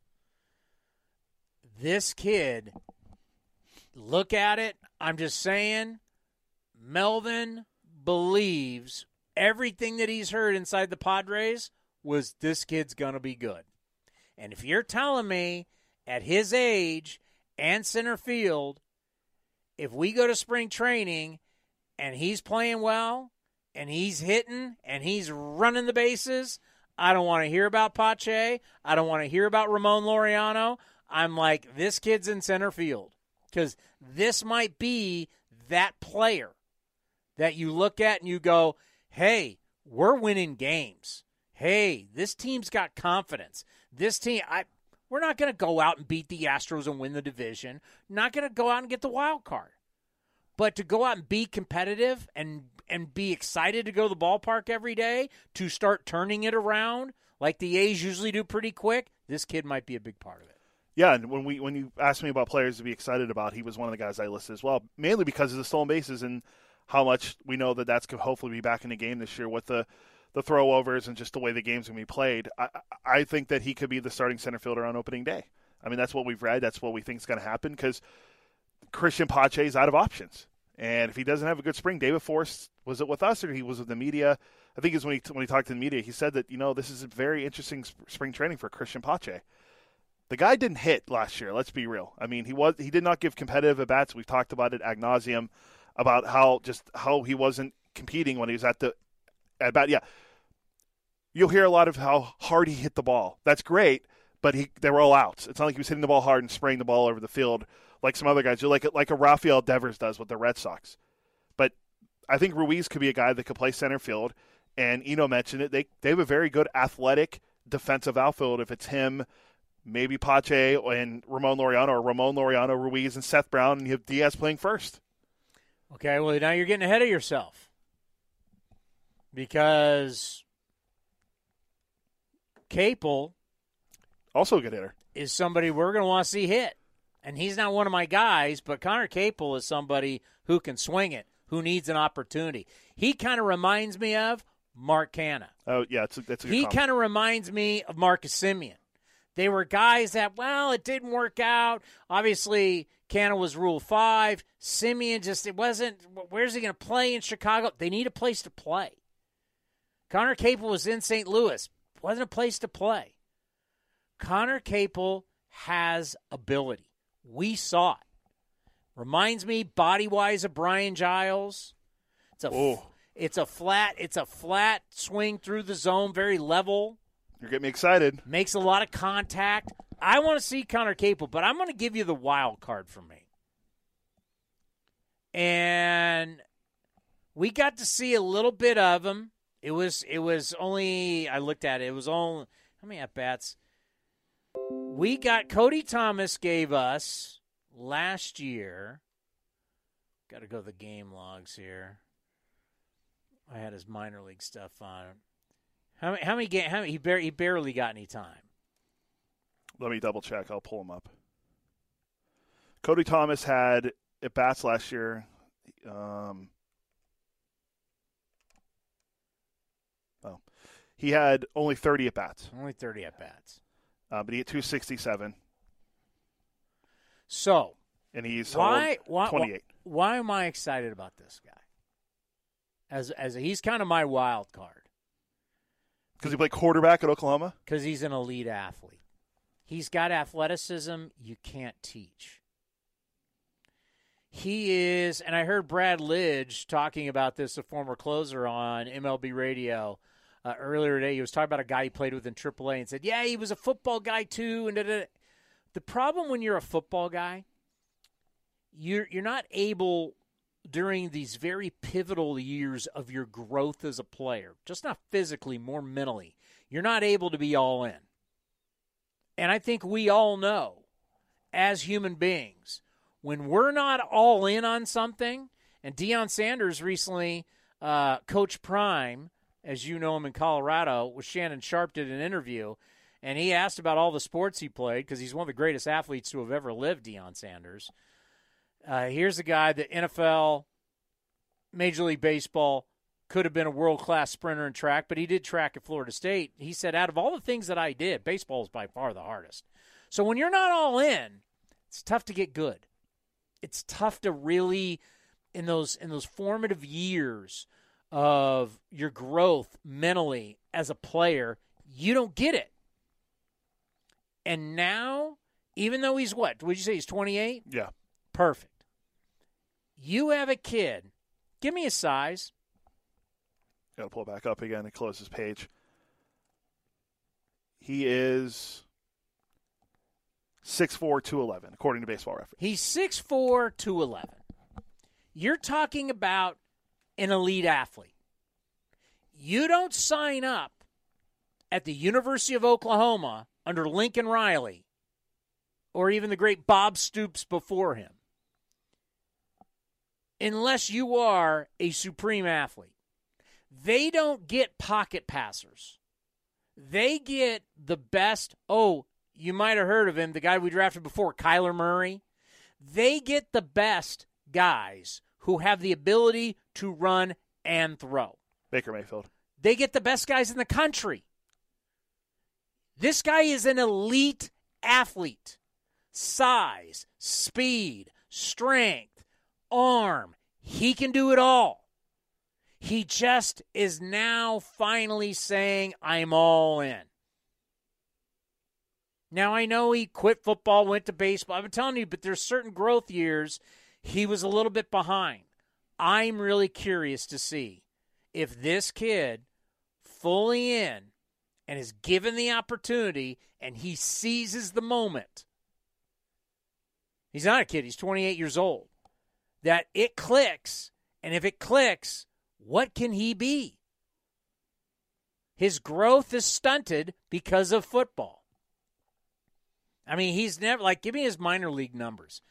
This kid, look at it. I'm just saying, Melvin believes everything that he's heard inside the Padres was this kid's going to be good. And if you're telling me at his age and center field, if we go to spring training and he's playing well and he's hitting and he's running the bases, I don't want to hear about Pache. I don't want to hear about Ramon Laureano. I'm like, this kid's in center field because this might be that player that you look at and you go, hey, we're winning games. Hey, this team's got confidence. This team, I, we're not going to go out and beat the Astros and win the division. Not going to go out and get the wild card. But to go out and be competitive and and be excited to go to the ballpark every day, to start turning it around like the A's usually do pretty quick, this kid might be a big part of it. Yeah, and when we when you asked me about players to be excited about, he was one of the guys I listed as well, mainly because of the stolen bases and how much we know that that's to hopefully be back in the game this year with the the throwovers and just the way the game's going to be played. I, I think that he could be the starting center fielder on opening day. I mean, that's what we've read. That's what we think is going to happen because Christian Pache is out of options. And if he doesn't have a good spring, David Forst was it with us or he was with the media? I think it's when he when he talked to the media, he said that you know this is a very interesting sp- spring training for Christian Pache. The guy didn't hit last year. Let's be real. I mean, he was he did not give competitive at bats. We've talked about it ad nauseum about how just how he wasn't competing when he was at the at bat. Yeah, you'll hear a lot of how hard he hit the ball. That's great, but he they were all outs. It's not like he was hitting the ball hard and spraying the ball over the field like some other guys do, like like a Rafael Devers does with the Red Sox. But I think Ruiz could be a guy that could play center field. And Eno mentioned it. They they have a very good athletic defensive outfield. If it's him, maybe Pache and Ramon Laureano, or Ramon Laureano, Ruiz, and Seth Brown, and you have Diaz playing first. Okay, well now you're getting ahead of yourself because Capel Also a good hitter. is somebody we're going to want to see hit. And he's not one of my guys, but Conner Capel is somebody who can swing it, who needs an opportunity. He kind of reminds me of Mark Canha. Oh yeah, it's a, that's a good He kind of reminds me of Marcus Semien. They were guys that, well, it didn't work out. Obviously, Canha was Rule 5. Semien just, it wasn't, where's he going to play in Chicago? They need a place to play. Conner Capel was in St. Louis. Wasn't a place to play. Conner Capel has ability. We saw it. Reminds me body wise of Brian Giles. It's a it's a flat it's a flat swing through the zone, very level. You're getting me excited. Makes a lot of contact. I want to see Conner Capel, but I'm going to give you the wild card for me. And we got to see a little bit of him. It was it was only I looked at it. It was only how many at bats? We got Cody Thomas gave us last year. Got to go to the game logs here. I had his minor league stuff on. How many? How many? Ga- how many he, bar- he barely got any time. Let me double check. I'll pull him up. Cody Thomas had at bats last year. Um, oh, he had only 30 at bats, Only thirty at bats. Uh, but he had 267, So and he's why? Why? 28. Why am I excited about this guy? As as he's kind of my wild card Because he played quarterback at Oklahoma. because he's an elite athlete. He's got athleticism you can't teach. He is, and I heard Brad Lidge talking about this, a former closer on MLB radio uh, earlier today. He was talking about a guy he played with in AAA and said, "Yeah, he was a football guy too." And da-da-da. the problem when you're a football guy, you're you're not able during these very pivotal years of your growth as a player, just not physically, more mentally. You're not able to be all in. And I think we all know as human beings, when we're not all in on something, and Deion Sanders recently, uh, Coach Prime, as you know him in Colorado, with Shannon Sharpe did an interview, and he asked about all the sports he played because he's one of the greatest athletes to have ever lived, Deion Sanders. Uh, here's a guy that NFL, Major League Baseball, could have been a world class sprinter in track, but he did track at Florida State. He said, out of all the things that I did, baseball is by far the hardest. So when you're not all in, it's tough to get good. It's tough to really in those in those formative years of your growth mentally as a player, you don't get it. And now, even though he's what? Would you say he's 28? Yeah. Perfect. You have a kid. Give me a size. Got to pull back up again and close his page. He is 6'4", 211, according to Baseball Reference. He's 6'4", 211. You're talking about an elite athlete. You don't sign up at the University of Oklahoma under Lincoln Riley or even the great Bob Stoops before him unless you are a supreme athlete. They don't get pocket passers. They get the best. Oh, you might have heard of him, the guy we drafted before, Kyler Murray. They get the best guys who have the ability to run and throw. Baker Mayfield. They get the best guys in the country. This guy is an elite athlete. Size, speed, strength, arm. He can do it all. He just is now finally saying, I'm all in. Now, I know he quit football, went to baseball. I've been telling you, but there's certain growth years he was a little bit behind. I'm really curious to see if this kid fully in and is given the opportunity and he seizes the moment. He's not a kid, he's 28 years old. That it clicks, and if it clicks, what can he be? His growth is stunted because of football. I mean, he's never like give me his minor league numbers.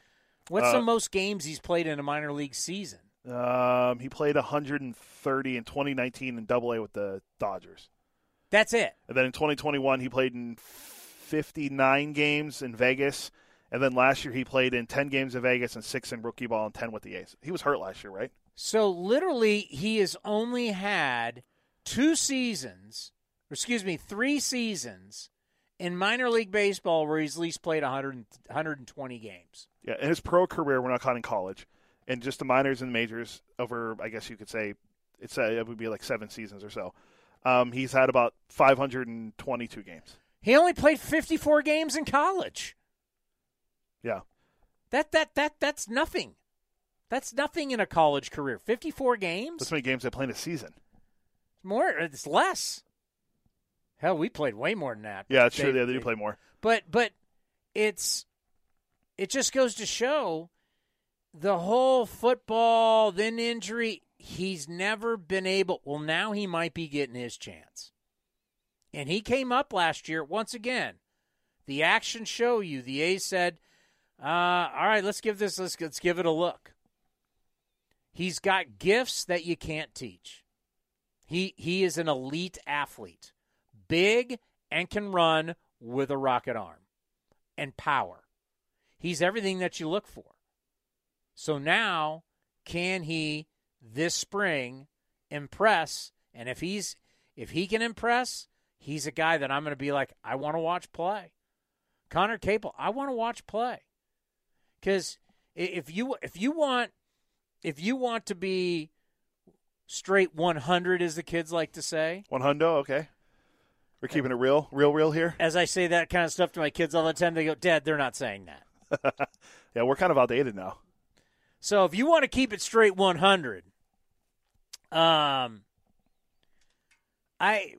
What's Uh, the most games he's played in a minor league season? Um, he played 130 in 2019 in Double A with the Dodgers, That's it. and then in 2021 he played in 59 games in Vegas, and then last year he played in 10 games in Vegas and six in rookie ball and 10 with the A's. He was hurt last year, right? So literally, he has only had two seasons, or excuse me, three seasons in minor league baseball where he's at least played 100, 120 games. Yeah, in his pro career, we're not counting college, and just the minors and majors over, I guess you could say, it's a, it would be like seven seasons or so. Um, he's had about 522 games. He only played 54 games in college. Yeah. That that that that's nothing. That's nothing in a college career. 54 games? That's many games they play in a season. It's more it's less. Hell, we played way more than that. Yeah, it's true. Yeah, They, they do play more. But but it's it just goes to show the whole football then injury he's never been able well now he might be getting his chance. And he came up last year once again. The action show you the A's said, uh, all right, let's give this let's let's give it a look. He's got gifts that you can't teach. He he is an elite athlete. Big and can run with a rocket arm and power. He's everything that you look for. So now, can he this spring impress? And if he's if he can impress, he's a guy that I'm going to be like, I want to watch play. Conner Capel, I want to watch play. Because if you if you want if you want to be straight 100, as the kids like to say, One hundo, okay. We're keeping it real, real, real here. as I say that kind of stuff to my kids all the time, they go, Dad, they're not saying that. yeah, we're kind of outdated now. So if you want to keep it straight 100, um, I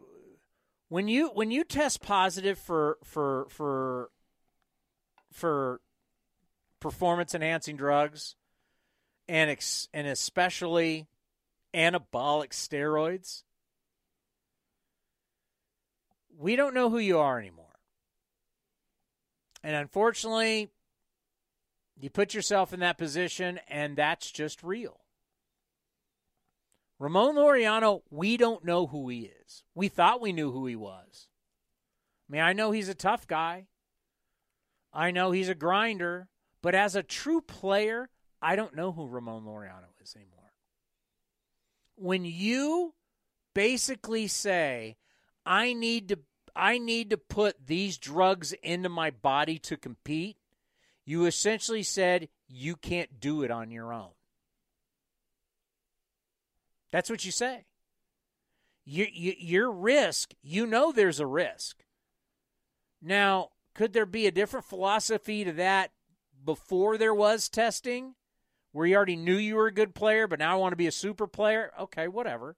when you when you test positive for for for for performance enhancing drugs and ex, and especially anabolic steroids, we don't know who you are anymore. And unfortunately, you put yourself in that position, and that's just real. Ramon Laureano, we don't know who he is. We thought we knew who he was. I mean, I know he's a tough guy. I know he's a grinder, but as a true player, I don't know who Ramon Laureano is anymore. When you basically say, I need to I need to put these drugs into my body to compete, you essentially said you can't do it on your own. That's what you say. You, you, your risk, you know there's a risk. Now, could there be a different philosophy to that before there was testing, where you already knew you were a good player, but now I want to be a super player? Okay, whatever.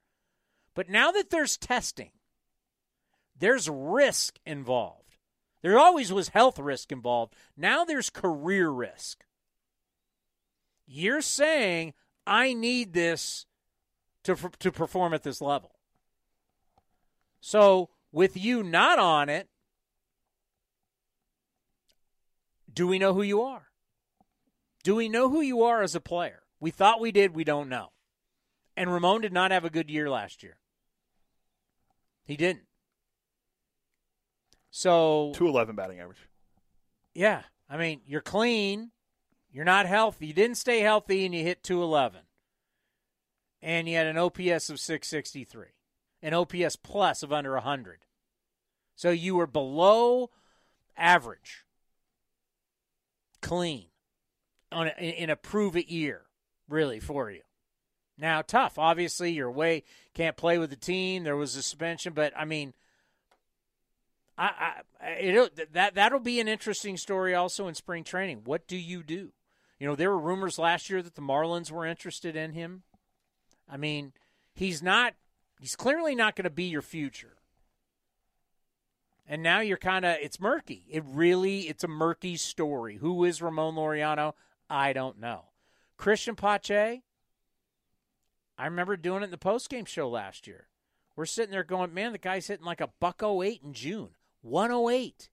But now that there's testing, there's risk involved. There always was health risk involved. Now there's career risk. You're saying, I need this to, to perform at this level. So, with you not on it, do we know who you are? Do we know who you are as a player? We thought we did, we don't know. And Ramon did not have a good year last year. He didn't. So 211 batting average. Yeah. I mean, you're clean. You're not healthy. You didn't stay healthy and you hit 211. And you had an OPS of 663, an OPS plus of under 100. So you were below average, clean, on a, in a prove it year, really, for you. Now, tough. Obviously, you're away, can't play with the team. There was a suspension, but I mean, I, I that that'll be an interesting story also in spring training. What do you do? You know, there were rumors last year that the Marlins were interested in him. I mean, he's not. He's clearly not going to be your future. And now you're kind of it's murky. It really it's a murky story. Who is Ramon Laureano? I don't know. Christian Pache. I remember doing it in the postgame show last year. We're sitting there going, man, the guy's hitting like a buck 08 in June. 108.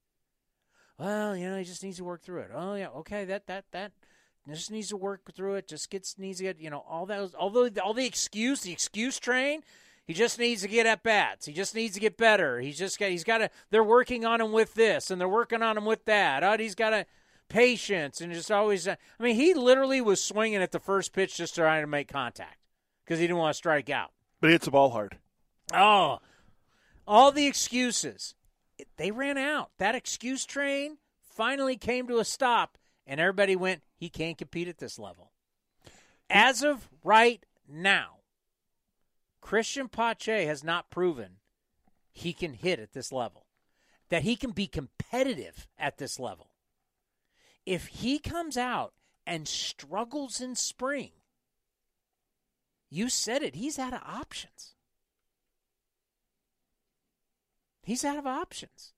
Well, you know, he just needs to work through it. Oh yeah, okay, that that that just needs to work through it. Just gets needs to get you know all those although all the excuse the excuse train. He just needs to get at bats. He just needs to get better. He's just got he's got to. They're working on him with this and they're working on him with that. Oh, he's got a patience and just always. Uh, I mean, he literally was swinging at the first pitch just trying to make contact because he didn't want to strike out. But he hits the ball hard. Oh, all the excuses. They ran out. That excuse train finally came to a stop, and everybody went, he can't compete at this level. As of right now, Christian Pache has not proven he can hit at this level, that he can be competitive at this level. if he comes out and struggles in spring, you said it, he's out of options. He's out of options.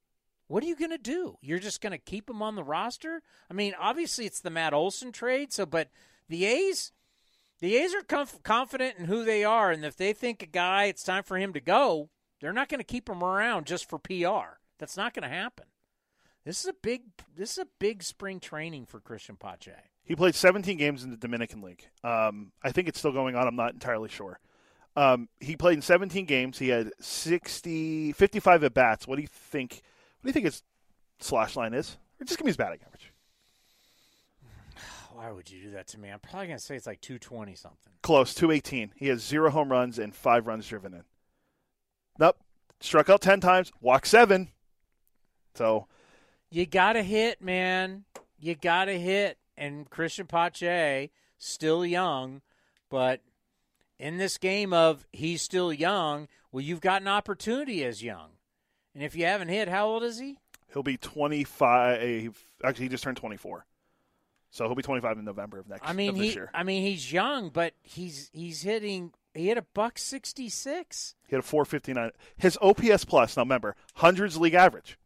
What are you going to do? You're just going to keep him on the roster? I mean, obviously it's the Matt Olson trade, so but the A's the A's are conf- confident in who they are and if they think a guy it's time for him to go, they're not going to keep him around just for PR. That's not going to happen. This is a big this is a big spring training for Christian Pache. He played 17 games in the Dominican League. Um, I think it's still going on. I'm not entirely sure. Um, he played in 17 games. He had 60, 55 at bats. What do you think? What do you think his slash line is? Or just give me his batting average. Why would you do that to me? I'm probably going to say it's like 220 something. Close, 218. He has zero home runs and five runs driven in. Nope. Struck out 10 times, walked seven. So. You got to hit, man. You got to hit. And Christian Pache, still young, but in this game of he's still young, well, you've got an opportunity as young. And if you haven't hit, how old is he? He'll be 25. Actually, he just turned 24. So he'll be 25 in November of next. I mean, of this he. year. I mean, he's young, but he's he's hitting. He hit a buck 66. He had a 459. His OPS plus. Now remember, hundreds league average,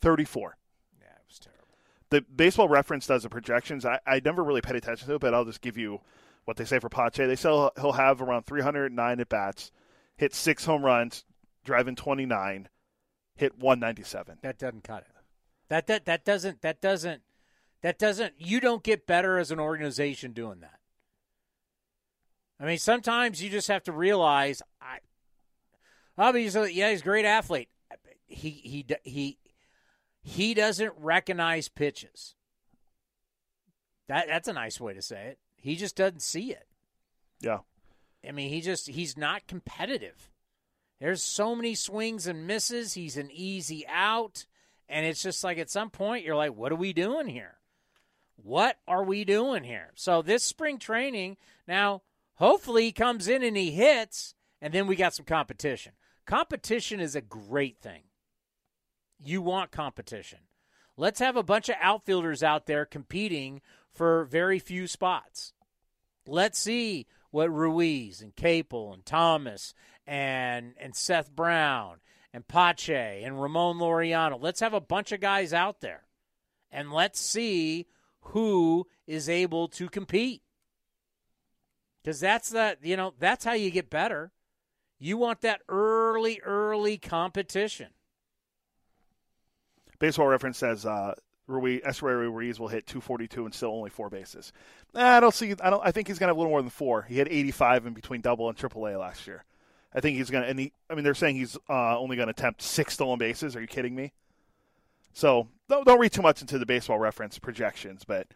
34. Yeah, it was terrible. The Baseball Reference does the projections. I, I never really paid attention to it, but I'll just give you what they say for Pache. They say he'll have around 309 at bats, hit six home runs, drive in 29, hit 197. That doesn't cut it. That that that doesn't that doesn't that doesn't you don't get better as an organization doing that. I mean, sometimes you just have to realize I obviously yeah, he's a great athlete. He he he he doesn't recognize pitches. That that's a nice way to say it. He just doesn't see it. Yeah. I mean, he just he's not competitive. There's so many swings and misses. He's an easy out, and it's just like at some point you're like, what are we doing here? What are we doing here? So this spring training, now hopefully he comes in and he hits, and then we got some competition. Competition is a great thing. You want competition. Let's have a bunch of outfielders out there competing for very few spots. Let's see what Ruiz and Capel and Thomas and and Seth Brown and Pache and Ramon Laureano. Let's have a bunch of guys out there. And let's see who is able to compete. Cuz that's that, you know, that's how you get better. You want that early early competition. Baseball Reference says uh, Ruiz, Ruiz will hit 242 and still only four bases. I don't see. I don't. I think he's gonna have a little more than four. He had 85 in between Double and Triple A last year. I think he's gonna. And he, I mean, they're saying he's uh, only gonna attempt six stolen bases. Are you kidding me? So don't don't read too much into the Baseball Reference projections, but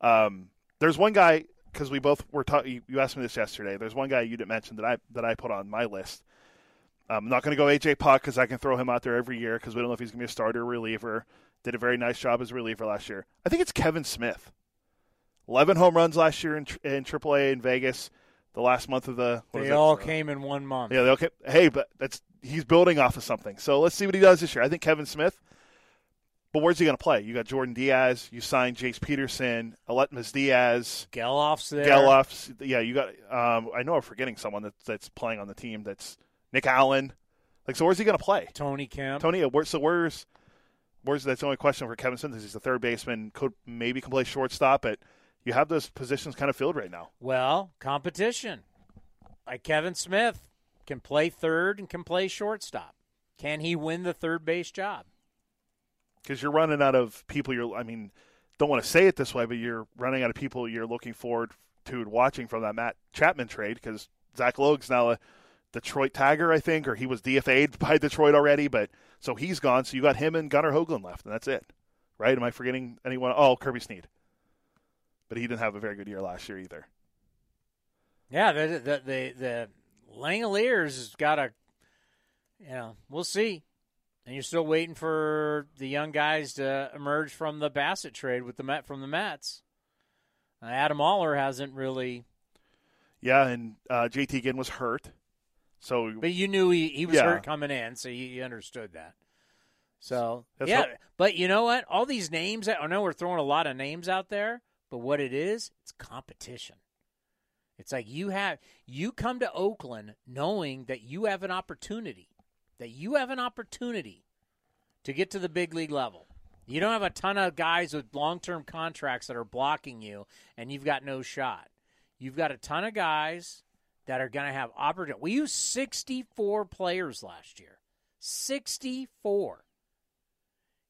um, there's one guy because we both were. Ta- you, you asked me this yesterday. There's one guy you didn't mention that I that I put on my list. I'm not going to go AJ Puk because I can throw him out there every year because we don't know if he's going to be a starter or reliever. Did a very nice job as a reliever last year. I think it's Kevin Smith. 11 home runs last year in, in AAA in Vegas. The last month of the they all came in one month. Yeah, they all came. Hey, but that's he's building off of something. So let's see what he does this year. I think Kevin Smith. But where's he going to play? You got Jordan Diaz. You signed Jace Peterson, Aledmys Diaz, Gelof's there. Gelof's. Yeah, you got. Um, I know I'm forgetting someone that, that's playing on the team. That's Nick Allen. Like, so where's he going to play? Tony Kemp. Tony. So where's where's that's the only question for Kevin Smith? He's the third baseman. Could maybe can play shortstop, but you have those positions kind of filled right now. Well, competition. Like Kevin Smith can play third and can play shortstop. Can he win the third base job? Because you're running out of people. You're. I mean, don't want to say it this way, but you're running out of people you're looking forward to watching from that Matt Chapman trade because Zach Logue's now a Detroit Tiger, I think, or he was DFA'd by Detroit already, but so he's gone. So you got him and Gunnar Hoglund left, and that's it, right? Am I forgetting anyone? Oh, Kirby Snead, but he didn't have a very good year last year either. Yeah, the the the, the Langeliers has got a, you know, we'll see. And you're still waiting for the young guys to emerge from the Bassitt trade with the Met from the Mets. Uh, Adam Oller hasn't really. Yeah, and uh, JT Ginn was hurt. So, but you knew he, he was yeah. hurt coming in, so you, you understood that. So That's yeah, what- but you know what? All these names. I know we're throwing a lot of names out there, but what it is, it's competition. It's like you have you come to Oakland knowing that you have an opportunity, that you have an opportunity to get to the big league level. You don't have a ton of guys with long term contracts that are blocking you, and you've got no shot. You've got a ton of guys that are going to have opportunity. We used 64 players last year. 64.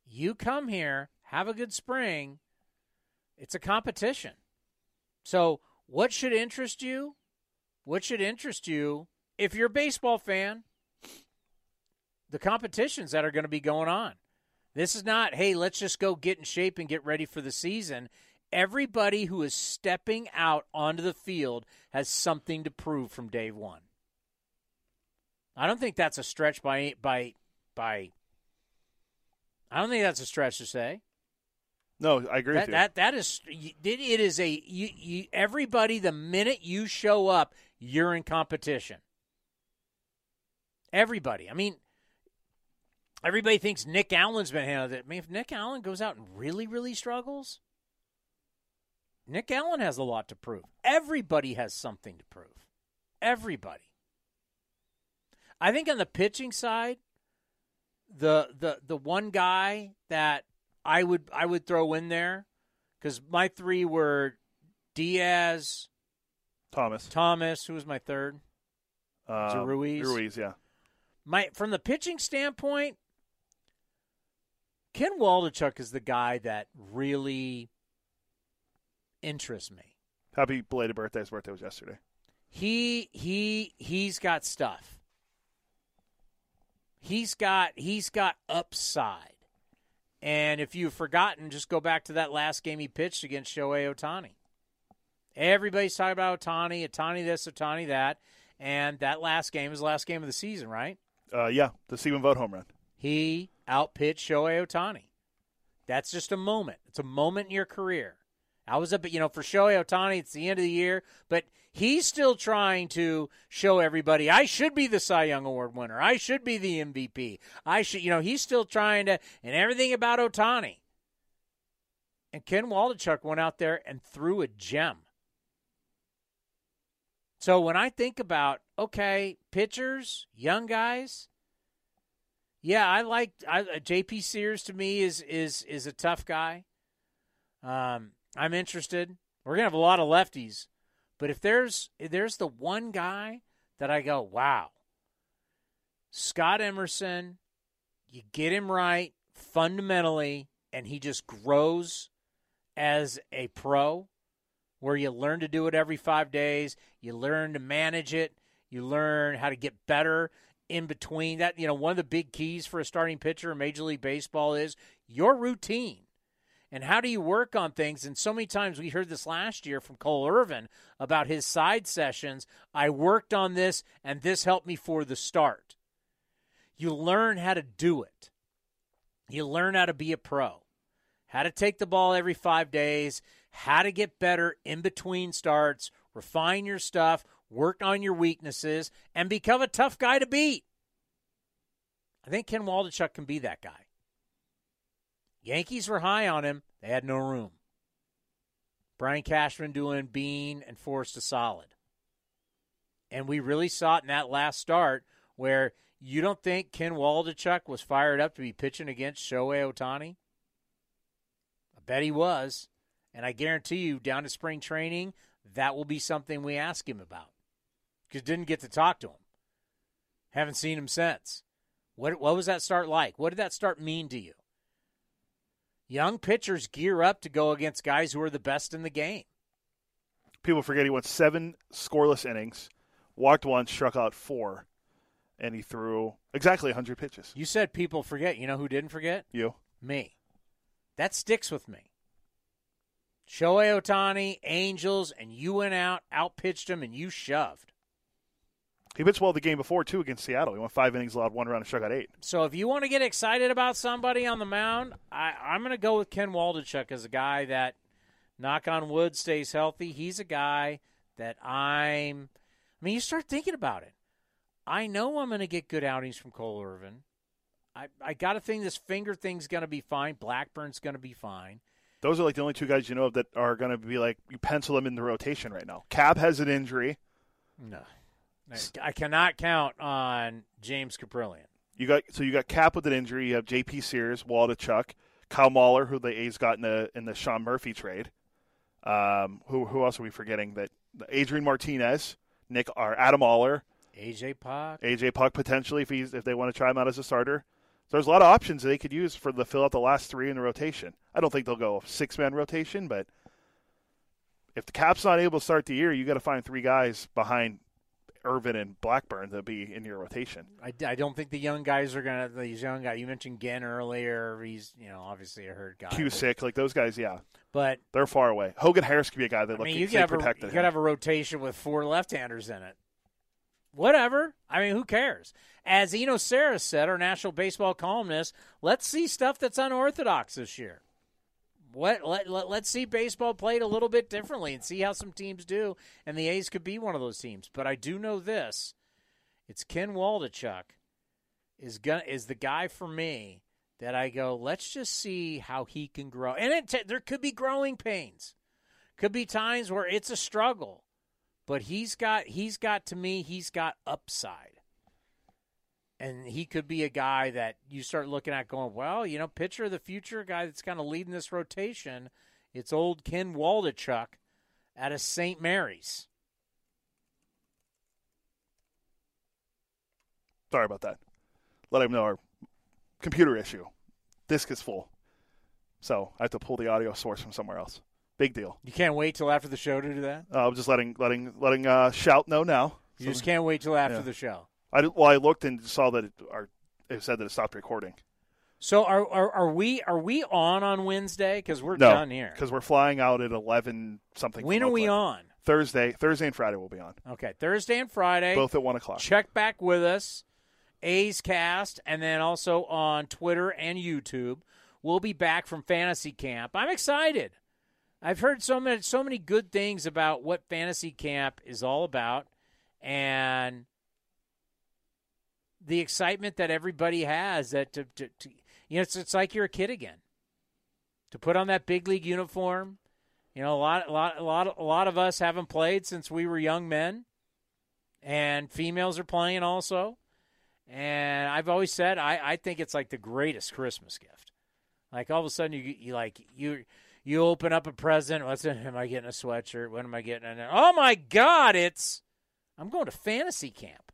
You come here, have a good spring. It's a competition. So, what should interest you? What should interest you if you're a baseball fan? The competitions that are going to be going on. This is not, hey, let's just go get in shape and get ready for the season. Everybody who is stepping out onto the field has something to prove from day one. I don't think that's a stretch by by by. I don't think that's a stretch to say. No, I agree that, with you. That that is it it is a you, you everybody the minute you show up, you're in competition. Everybody. I mean, everybody thinks Nick Allen's been handled it. I mean, if Nick Allen goes out and really, really struggles, Nick Allen has a lot to prove. Everybody has something to prove. Everybody. I think on the pitching side, the the the one guy that I would I would throw in there because my three were Diaz, Thomas, Thomas. Who was my third? uh, Ruiz? Ruiz, yeah. My from the pitching standpoint, Ken Waldichuk is the guy that really interests me. Happy belated birthday. His birthday was yesterday. He he he's got stuff. He's got he's got upside. And if you've forgotten, just go back to that last game he pitched against Shohei Ohtani. Everybody's talking about Ohtani, Ohtani this, Ohtani that, and that last game is the last game of the season, right? Uh, yeah, the Stephen Vogt home run. He outpitched Shohei Ohtani. That's just a moment. It's a moment in your career. I was up, you know, for Shohei Ohtani, it's the end of the year, but he's still trying to show everybody I should be the Cy Young Award winner. I should be the MVP. I should, you know, he's still trying to, and everything about Ohtani. And Ken Waldichuk went out there and threw a gem. So when I think about, okay, pitchers, young guys, yeah, I like I, J.P. Sears. To me, is is is a tough guy. Um, I'm interested. We're gonna have a lot of lefties, but if there's if there's the one guy that I go, wow, Scott Emerson, you get him right fundamentally, and he just grows as a pro, where you learn to do it every five days, you learn to manage it, you learn how to get better in between that. You know, one of the big keys for a starting pitcher in Major League Baseball is your routine. And how do you work on things? And so many times we heard this last year from Cole Irvin about his side sessions. I worked on this, and this helped me for the start. You learn how to do it. You learn how to be a pro, how to take the ball every five days, how to get better in between starts, refine your stuff, work on your weaknesses, and become a tough guy to beat. I think Ken Waldichuk can be that guy. Yankees were high on him. They had no room. Brian Cashman doing Beane and Forst a solid. And we really saw it in that last start where you don't think Ken Waldichuk was fired up to be pitching against Shohei Ohtani? I bet he was. And I guarantee you, down to spring training, that will be something we ask him about. Because didn't get to talk to him. Haven't seen him since. What what was that start like? What did that start mean to you? Young pitchers gear up to go against guys who are the best in the game. People forget he went seven scoreless innings, walked one, struck out four, and he threw exactly 100 pitches. You said people forget. You know who didn't forget? You. Me. That sticks with me. Shohei Ohtani, Angels, and you went out, outpitched him, and you shoved. He pitched well the game before, too, against Seattle. He went five innings, allowed one run, and struck out eight. So if you want to get excited about somebody on the mound, I, I'm going to go with Ken Waldichuk as a guy that, knock on wood, stays healthy. He's a guy that I'm. I mean, you start thinking about it. I know I'm going to get good outings from Cole Irvin. I, I got to think this finger thing's going to be fine. Blackburn's going to be fine. Those are like the only two guys you know of that are going to be like you pencil them in the rotation right now. Cab has an injury. No, I, I cannot count on James Kaprielian. You got so you got Cap with an injury. You have J.P. Sears, Waldichuk, Kyle Muller, who the A's got in the in the Sean Murphy trade. Um, who who else are we forgetting? That Adrian Martinez, Nick or Adam Oller, AJ Puk, AJ Puk potentially if he's if they want to try him out as a starter. So there's a lot of options they could use for the fill out the last three in the rotation. I don't think they'll go six man rotation, but if the Cap's not able to start the year, you got to find three guys behind Irvin and Blackburn to be in your rotation. I, I don't think the young guys are gonna. These young guys. You mentioned Ginn earlier. He's you know obviously a hurt guy. Cusick, like those guys, yeah. But they're far away. Hogan Harris could be a guy that I look mean, you got have protected. a, you him. got have a rotation with four left-handers in it. Whatever. I mean, who cares? As Eno Sarris said, our national baseball columnist, let's see stuff that's unorthodox this year. What let, let let's see baseball played a little bit differently and see how some teams do. And the A's could be one of those teams. But I do know this: it's Ken Waldichuk is gonna is the guy for me that I go. Let's just see how he can grow. And it t- there could be growing pains, could be times where it's a struggle. But he's got he's got to me he's got upside and he could be a guy that you start looking at going, well, you know, pitcher of the future, guy that's kind of leading this rotation. It's old Ken Waldichuk out of St. Mary's. Sorry about that. Let him know our computer issue. Disk is full. So I have to pull the audio source from somewhere else. Big deal. You can't wait till after the show to do that. Uh, I'm just letting letting letting uh, shout know now. You just can't wait till after Yeah. the show. I well, I looked and saw that it, our, it said that it stopped recording. So are are, are we are we on on Wednesday? Because we're no, done here. because we're flying out at eleven something. When are we on? Thursday, Thursday and Friday we'll be on. Okay, Thursday and Friday. Both at one o'clock. Check back with us, A's Cast, and then also on Twitter and YouTube. We'll be back from fantasy camp. I'm excited. I've heard so many so many good things about what fantasy camp is all about, and the excitement that everybody has that to, to, to you know it's it's like you're a kid again. To put on that big league uniform, you know a lot a lot a lot a lot of us haven't played since we were young men and females are playing also. And I've always said I, I think it's like the greatest Christmas gift. Like all of a sudden you you like you you open up a present. What's it? Am I getting a sweatshirt? What am I getting? Then, oh my God! It's I'm going to fantasy camp.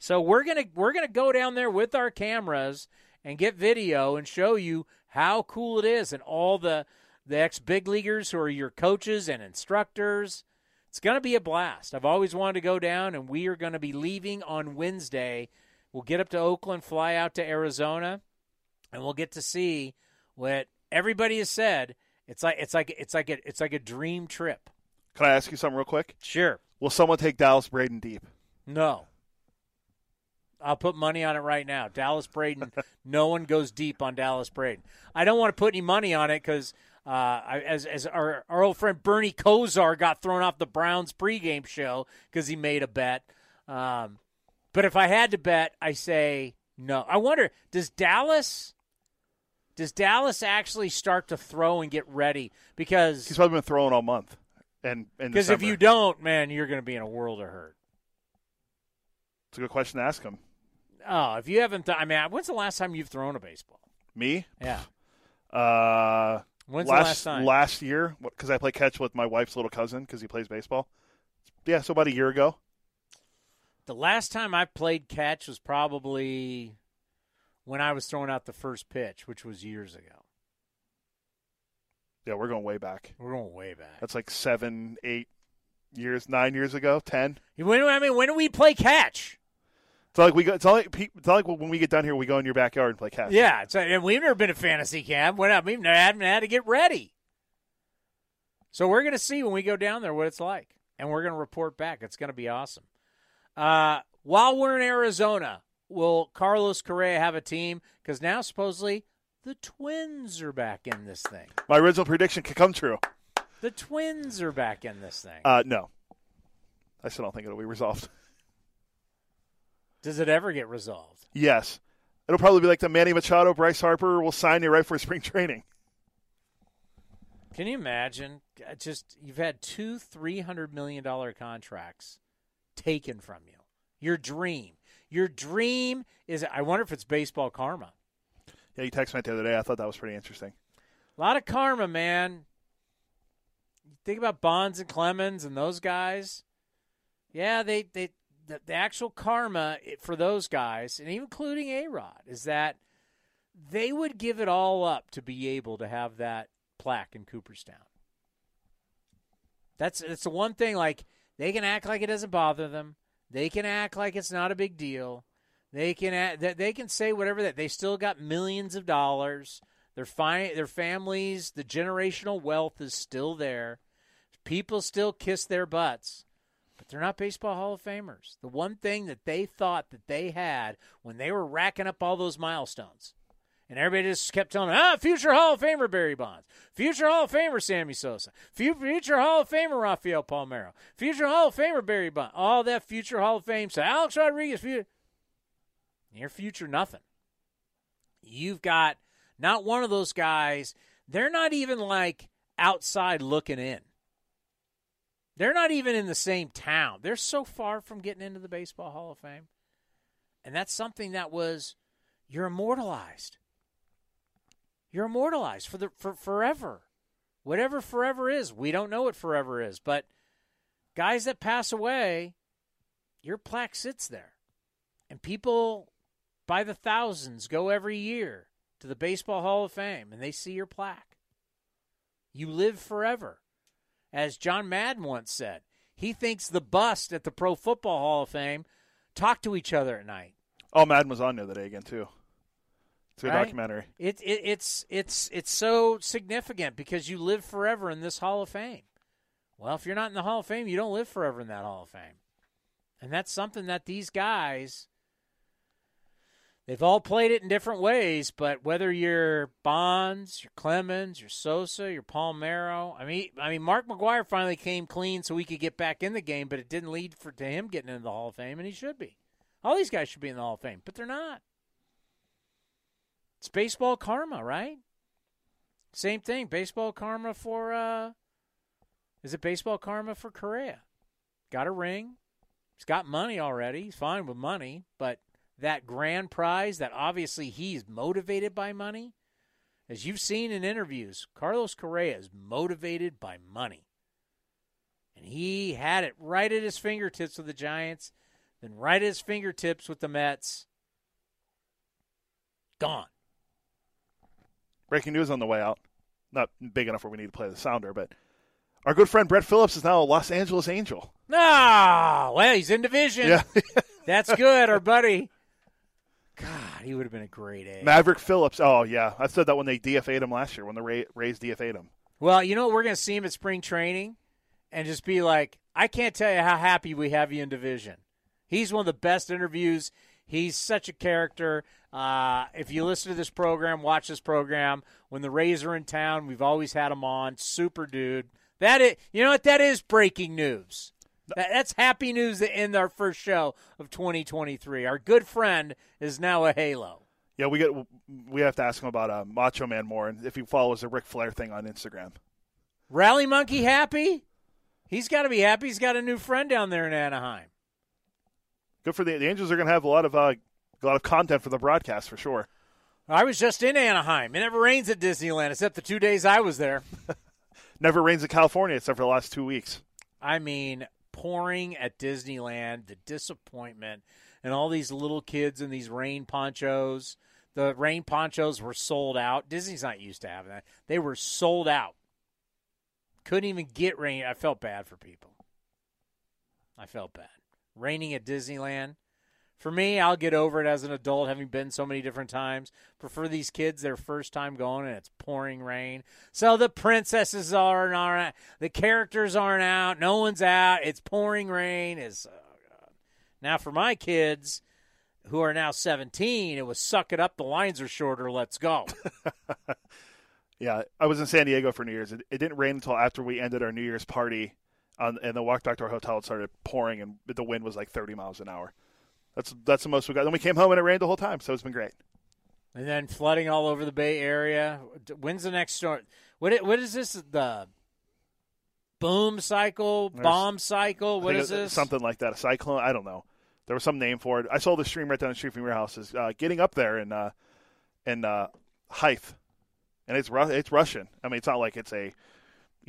So we're gonna we're gonna go down there with our cameras and get video and show you how cool it is and all the the ex big leaguers who are your coaches and instructors. It's going to be a blast. I've always wanted to go down, and we are going to be leaving on Wednesday. We'll get up to Oakland, fly out to Arizona, and we'll get to see what everybody has said. It's like it's like it's like a it's like a dream trip. Can I ask you something real quick? Sure. Will someone take Dallas Braden deep? No. I'll put money on it right now. Dallas Braden. no one goes deep on Dallas Braden. I don't want to put any money on it because, uh, I, as as our our old friend Bernie Kosar got thrown off the Browns pregame show because he made a bet. Um, but if I had to bet, I say no. I wonder does Dallas does Dallas actually start to throw and get ready because He's probably been throwing all month. And and because if you don't, man, you're going to be in a world of hurt. it's a good question to ask him. Oh, if you haven't, th- I mean, when's the last time you've thrown a baseball? Me? Yeah. Uh, When's the last, last time? Last year, because I play catch with my wife's little cousin because he plays baseball. Yeah, so about a year ago. The last time I played catch was probably when I was throwing out the first pitch, which was years ago. Yeah, we're going way back. We're going way back. That's like seven, eight years, nine years ago, ten. When, I mean, when do we play catch? It's not like we go. It's not like pe- it's not like when we get down here, we go in your backyard and play catch. Yeah, it's, and we've never been to fantasy camp. We're not, we've never haven't had to get ready. So we're going to see when we go down there what it's like, and we're going to report back. It's going to be awesome. Uh, while we're in Arizona, will Carlos Correa have a team? Because now supposedly the Twins are back in this thing. My original prediction could come true. The Twins are back in this thing. Uh, no, I still don't think it'll be resolved. Does it ever get resolved? Yes, It'll probably be like the Manny Machado, Bryce Harper will sign you right for spring training. Can you imagine? Uh, Just you've had two three hundred million dollar contracts taken from you. Your dream, your dream is. I wonder if it's baseball karma. Yeah, you texted me the other day. I thought that was pretty interesting. A lot of karma, man. Think about Bonds and Clemens and those guys. Yeah, they they the, the actual karma for those guys, and including A Rod, is that they would give it all up to be able to have that plaque in Cooperstown. That's it's the one thing. Like they can act like it doesn't bother them. They can act like it's not a big deal. They can act, they can say whatever that they still got millions of dollars. Their fi- their families, the generational wealth is still there. People still kiss their butts, but they're not baseball Hall of Famers. The one thing that they thought that they had when they were racking up all those milestones, and everybody just kept telling them, ah, future Hall of Famer Barry Bonds, future Hall of Famer Sammy Sosa, future Hall of Famer Rafael Palmeiro, future Hall of Famer Barry Bonds, all that future Hall of Fame So Alex Rodriguez, future. Near future, nothing. You've got not one of those guys. They're not even like outside looking in. They're not even in the same town. They're so far from getting into the Baseball Hall of Fame. And that's something that was you're immortalized. You're immortalized for the for forever. Whatever forever is. We don't know what forever is, but guys that pass away, your plaque sits there. And people by the thousands go every year to the Baseball Hall of Fame and they see your plaque. You live forever. As John Madden once said, he thinks the bust at the Pro Football Hall of Fame talk to each other at night. Oh, Madden was on the other day again too. It's a Right? documentary. It, it, it's it's it's so significant because you live forever in this Hall of Fame. Well, if you're not in the Hall of Fame, you don't live forever in that Hall of Fame, and that's something that these guys they've all played it in different ways. But whether you're Bonds, your Clemens, your Sosa, your Palmeiro, I mean, I mean, Mark McGwire finally came clean so we could get back in the game, but it didn't lead for to him getting into the Hall of Fame, and he should be. All these guys should be in the Hall of Fame, but they're not. It's baseball karma, right? Same thing. Baseball karma for uh is it baseball karma for Correa? Got a ring. He's got money already. He's fine with money, but that grand prize that obviously he's motivated by money. As you've seen in interviews, Carlos Correa is motivated by money. And he had it right at his fingertips with the Giants, then right at his fingertips with the Mets. Gone. Breaking news on the way out. Not big enough where we need to play the sounder, but our good friend Brett Phillips is now a Los Angeles Angel. Ah, well, he's in division. Yeah. That's good, our buddy. God, he would have been a great A. Maverick Phillips. Oh yeah, I said that when they DFA'd him last year when the Ra- Rays DFA'd him. Well, you know what? We're going to see him at spring training and just be like, I can't tell you how happy we have you in division. He's one of the best interviews. He's such a character. Uh, if you listen to this program, watch this program. When the Rays are in town, we've always had him on. Super dude. That is, you know what? That is breaking news. That, that's happy news to end our first show of 2023. Our good friend is now a Halo. Yeah, we get we have to ask him about uh, Macho Man more, and if he follows the Ric Flair thing on Instagram. Rally Monkey happy? He's got to be happy. He's got a new friend down there in Anaheim. Good for the, the Angels. are going to have a lot of uh, a lot of content for the broadcast for sure. I was just in Anaheim. It never rains at Disneyland except the two days I was there. Never rains in California except for the last two weeks. I mean, pouring at Disneyland, the disappointment, and all these little kids in these rain ponchos. The rain ponchos were sold out. Disney's not used to having that. They were sold out. Couldn't even get rain. I felt bad for people. I felt bad. Raining at Disneyland. For me, I'll get over it as an adult, having been so many different times. But for these kids, their first time going, and it's pouring rain. So the princesses aren't, the characters aren't out, no one's out. It's pouring rain. Is oh now for my kids, who are now 17, it was suck it up. The lines are shorter. Let's go. Yeah, I was in San Diego for New Year's. It, it didn't rain until after we ended our New Year's party, on, and then walked back to our hotel. It started pouring, and the wind was like 30 miles an hour. That's that's the most we got. Then we came home and it rained the whole time, so it's been great. And then flooding all over the Bay Area. When's the next storm? What what is this? The boom cycle, There's- bomb cycle? What is this? Something like that. A cyclone. I don't know. There was some name for it. I saw the stream right down the street from your house. Is uh, getting up there in uh, in uh, Hythe, and it's it's Russian. I mean, it's not like it's a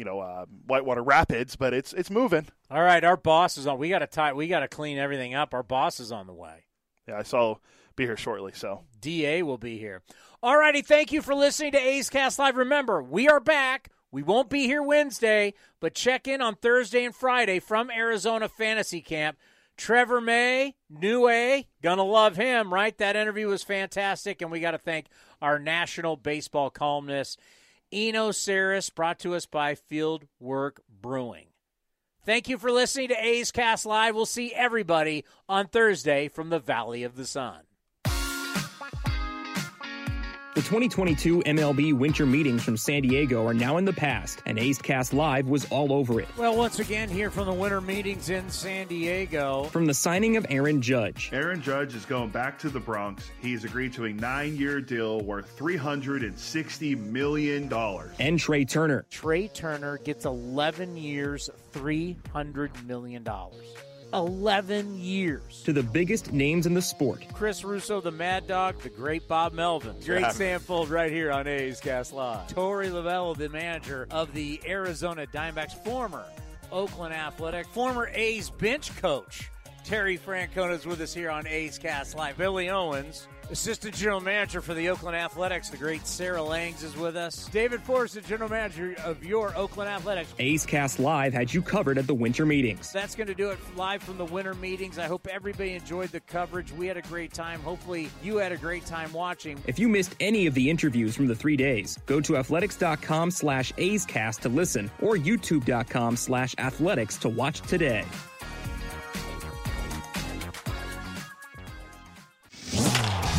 you know uh, whitewater rapids, but it's it's moving. All right, our boss is on. We got to tie. We got to clean everything up. Our boss is on the way. Yeah, I saw be here shortly. So Da will be here. All righty, thank you for listening to A's Cast Live. Remember, we are back. We won't be here Wednesday, but check in on Thursday and Friday from Arizona Fantasy Camp. Trevor May, new A, gonna love him, right? That interview was fantastic, and we got to thank our national baseball columnist, Eno brought to us by Fieldwork Brewing. Thank you for listening to A's Cast Live. We'll see everybody on Thursday from the Valley of the Sun. The 2022 MLB winter meetings from San Diego are now in the past, and A's Cast Live was all over it. Well, once again, here from the winter meetings in San Diego. From the signing of Aaron Judge, Aaron Judge is going back to the Bronx. He's agreed to a nine year deal worth $360 million. and Trey Turner. Trey Turner gets 11 years, $300 million. 11 years. To the biggest names in the sport. Chris Russo, the Mad Dog, the great Bob Melvin. Great Yeah. Samfold right here on A's Cast Live. Torey Lovullo, the manager of the Arizona Diamondbacks, former Oakland Athletic, former A's bench coach. Terry Francona is with us here on A's Cast Live. Billy Owens, assistant general manager for the Oakland Athletics. The great Sarah Langs is with us. David Forst, the general manager of your Oakland Athletics. A's Cast Live had you covered at the winter meetings. That's going to do it live from the winter meetings. I hope everybody enjoyed the coverage. We had a great time. Hopefully, you had a great time watching. If you missed any of the interviews from the three days, go to athletics.com slash A's Cast to listen or youtube.com slash athletics to watch today.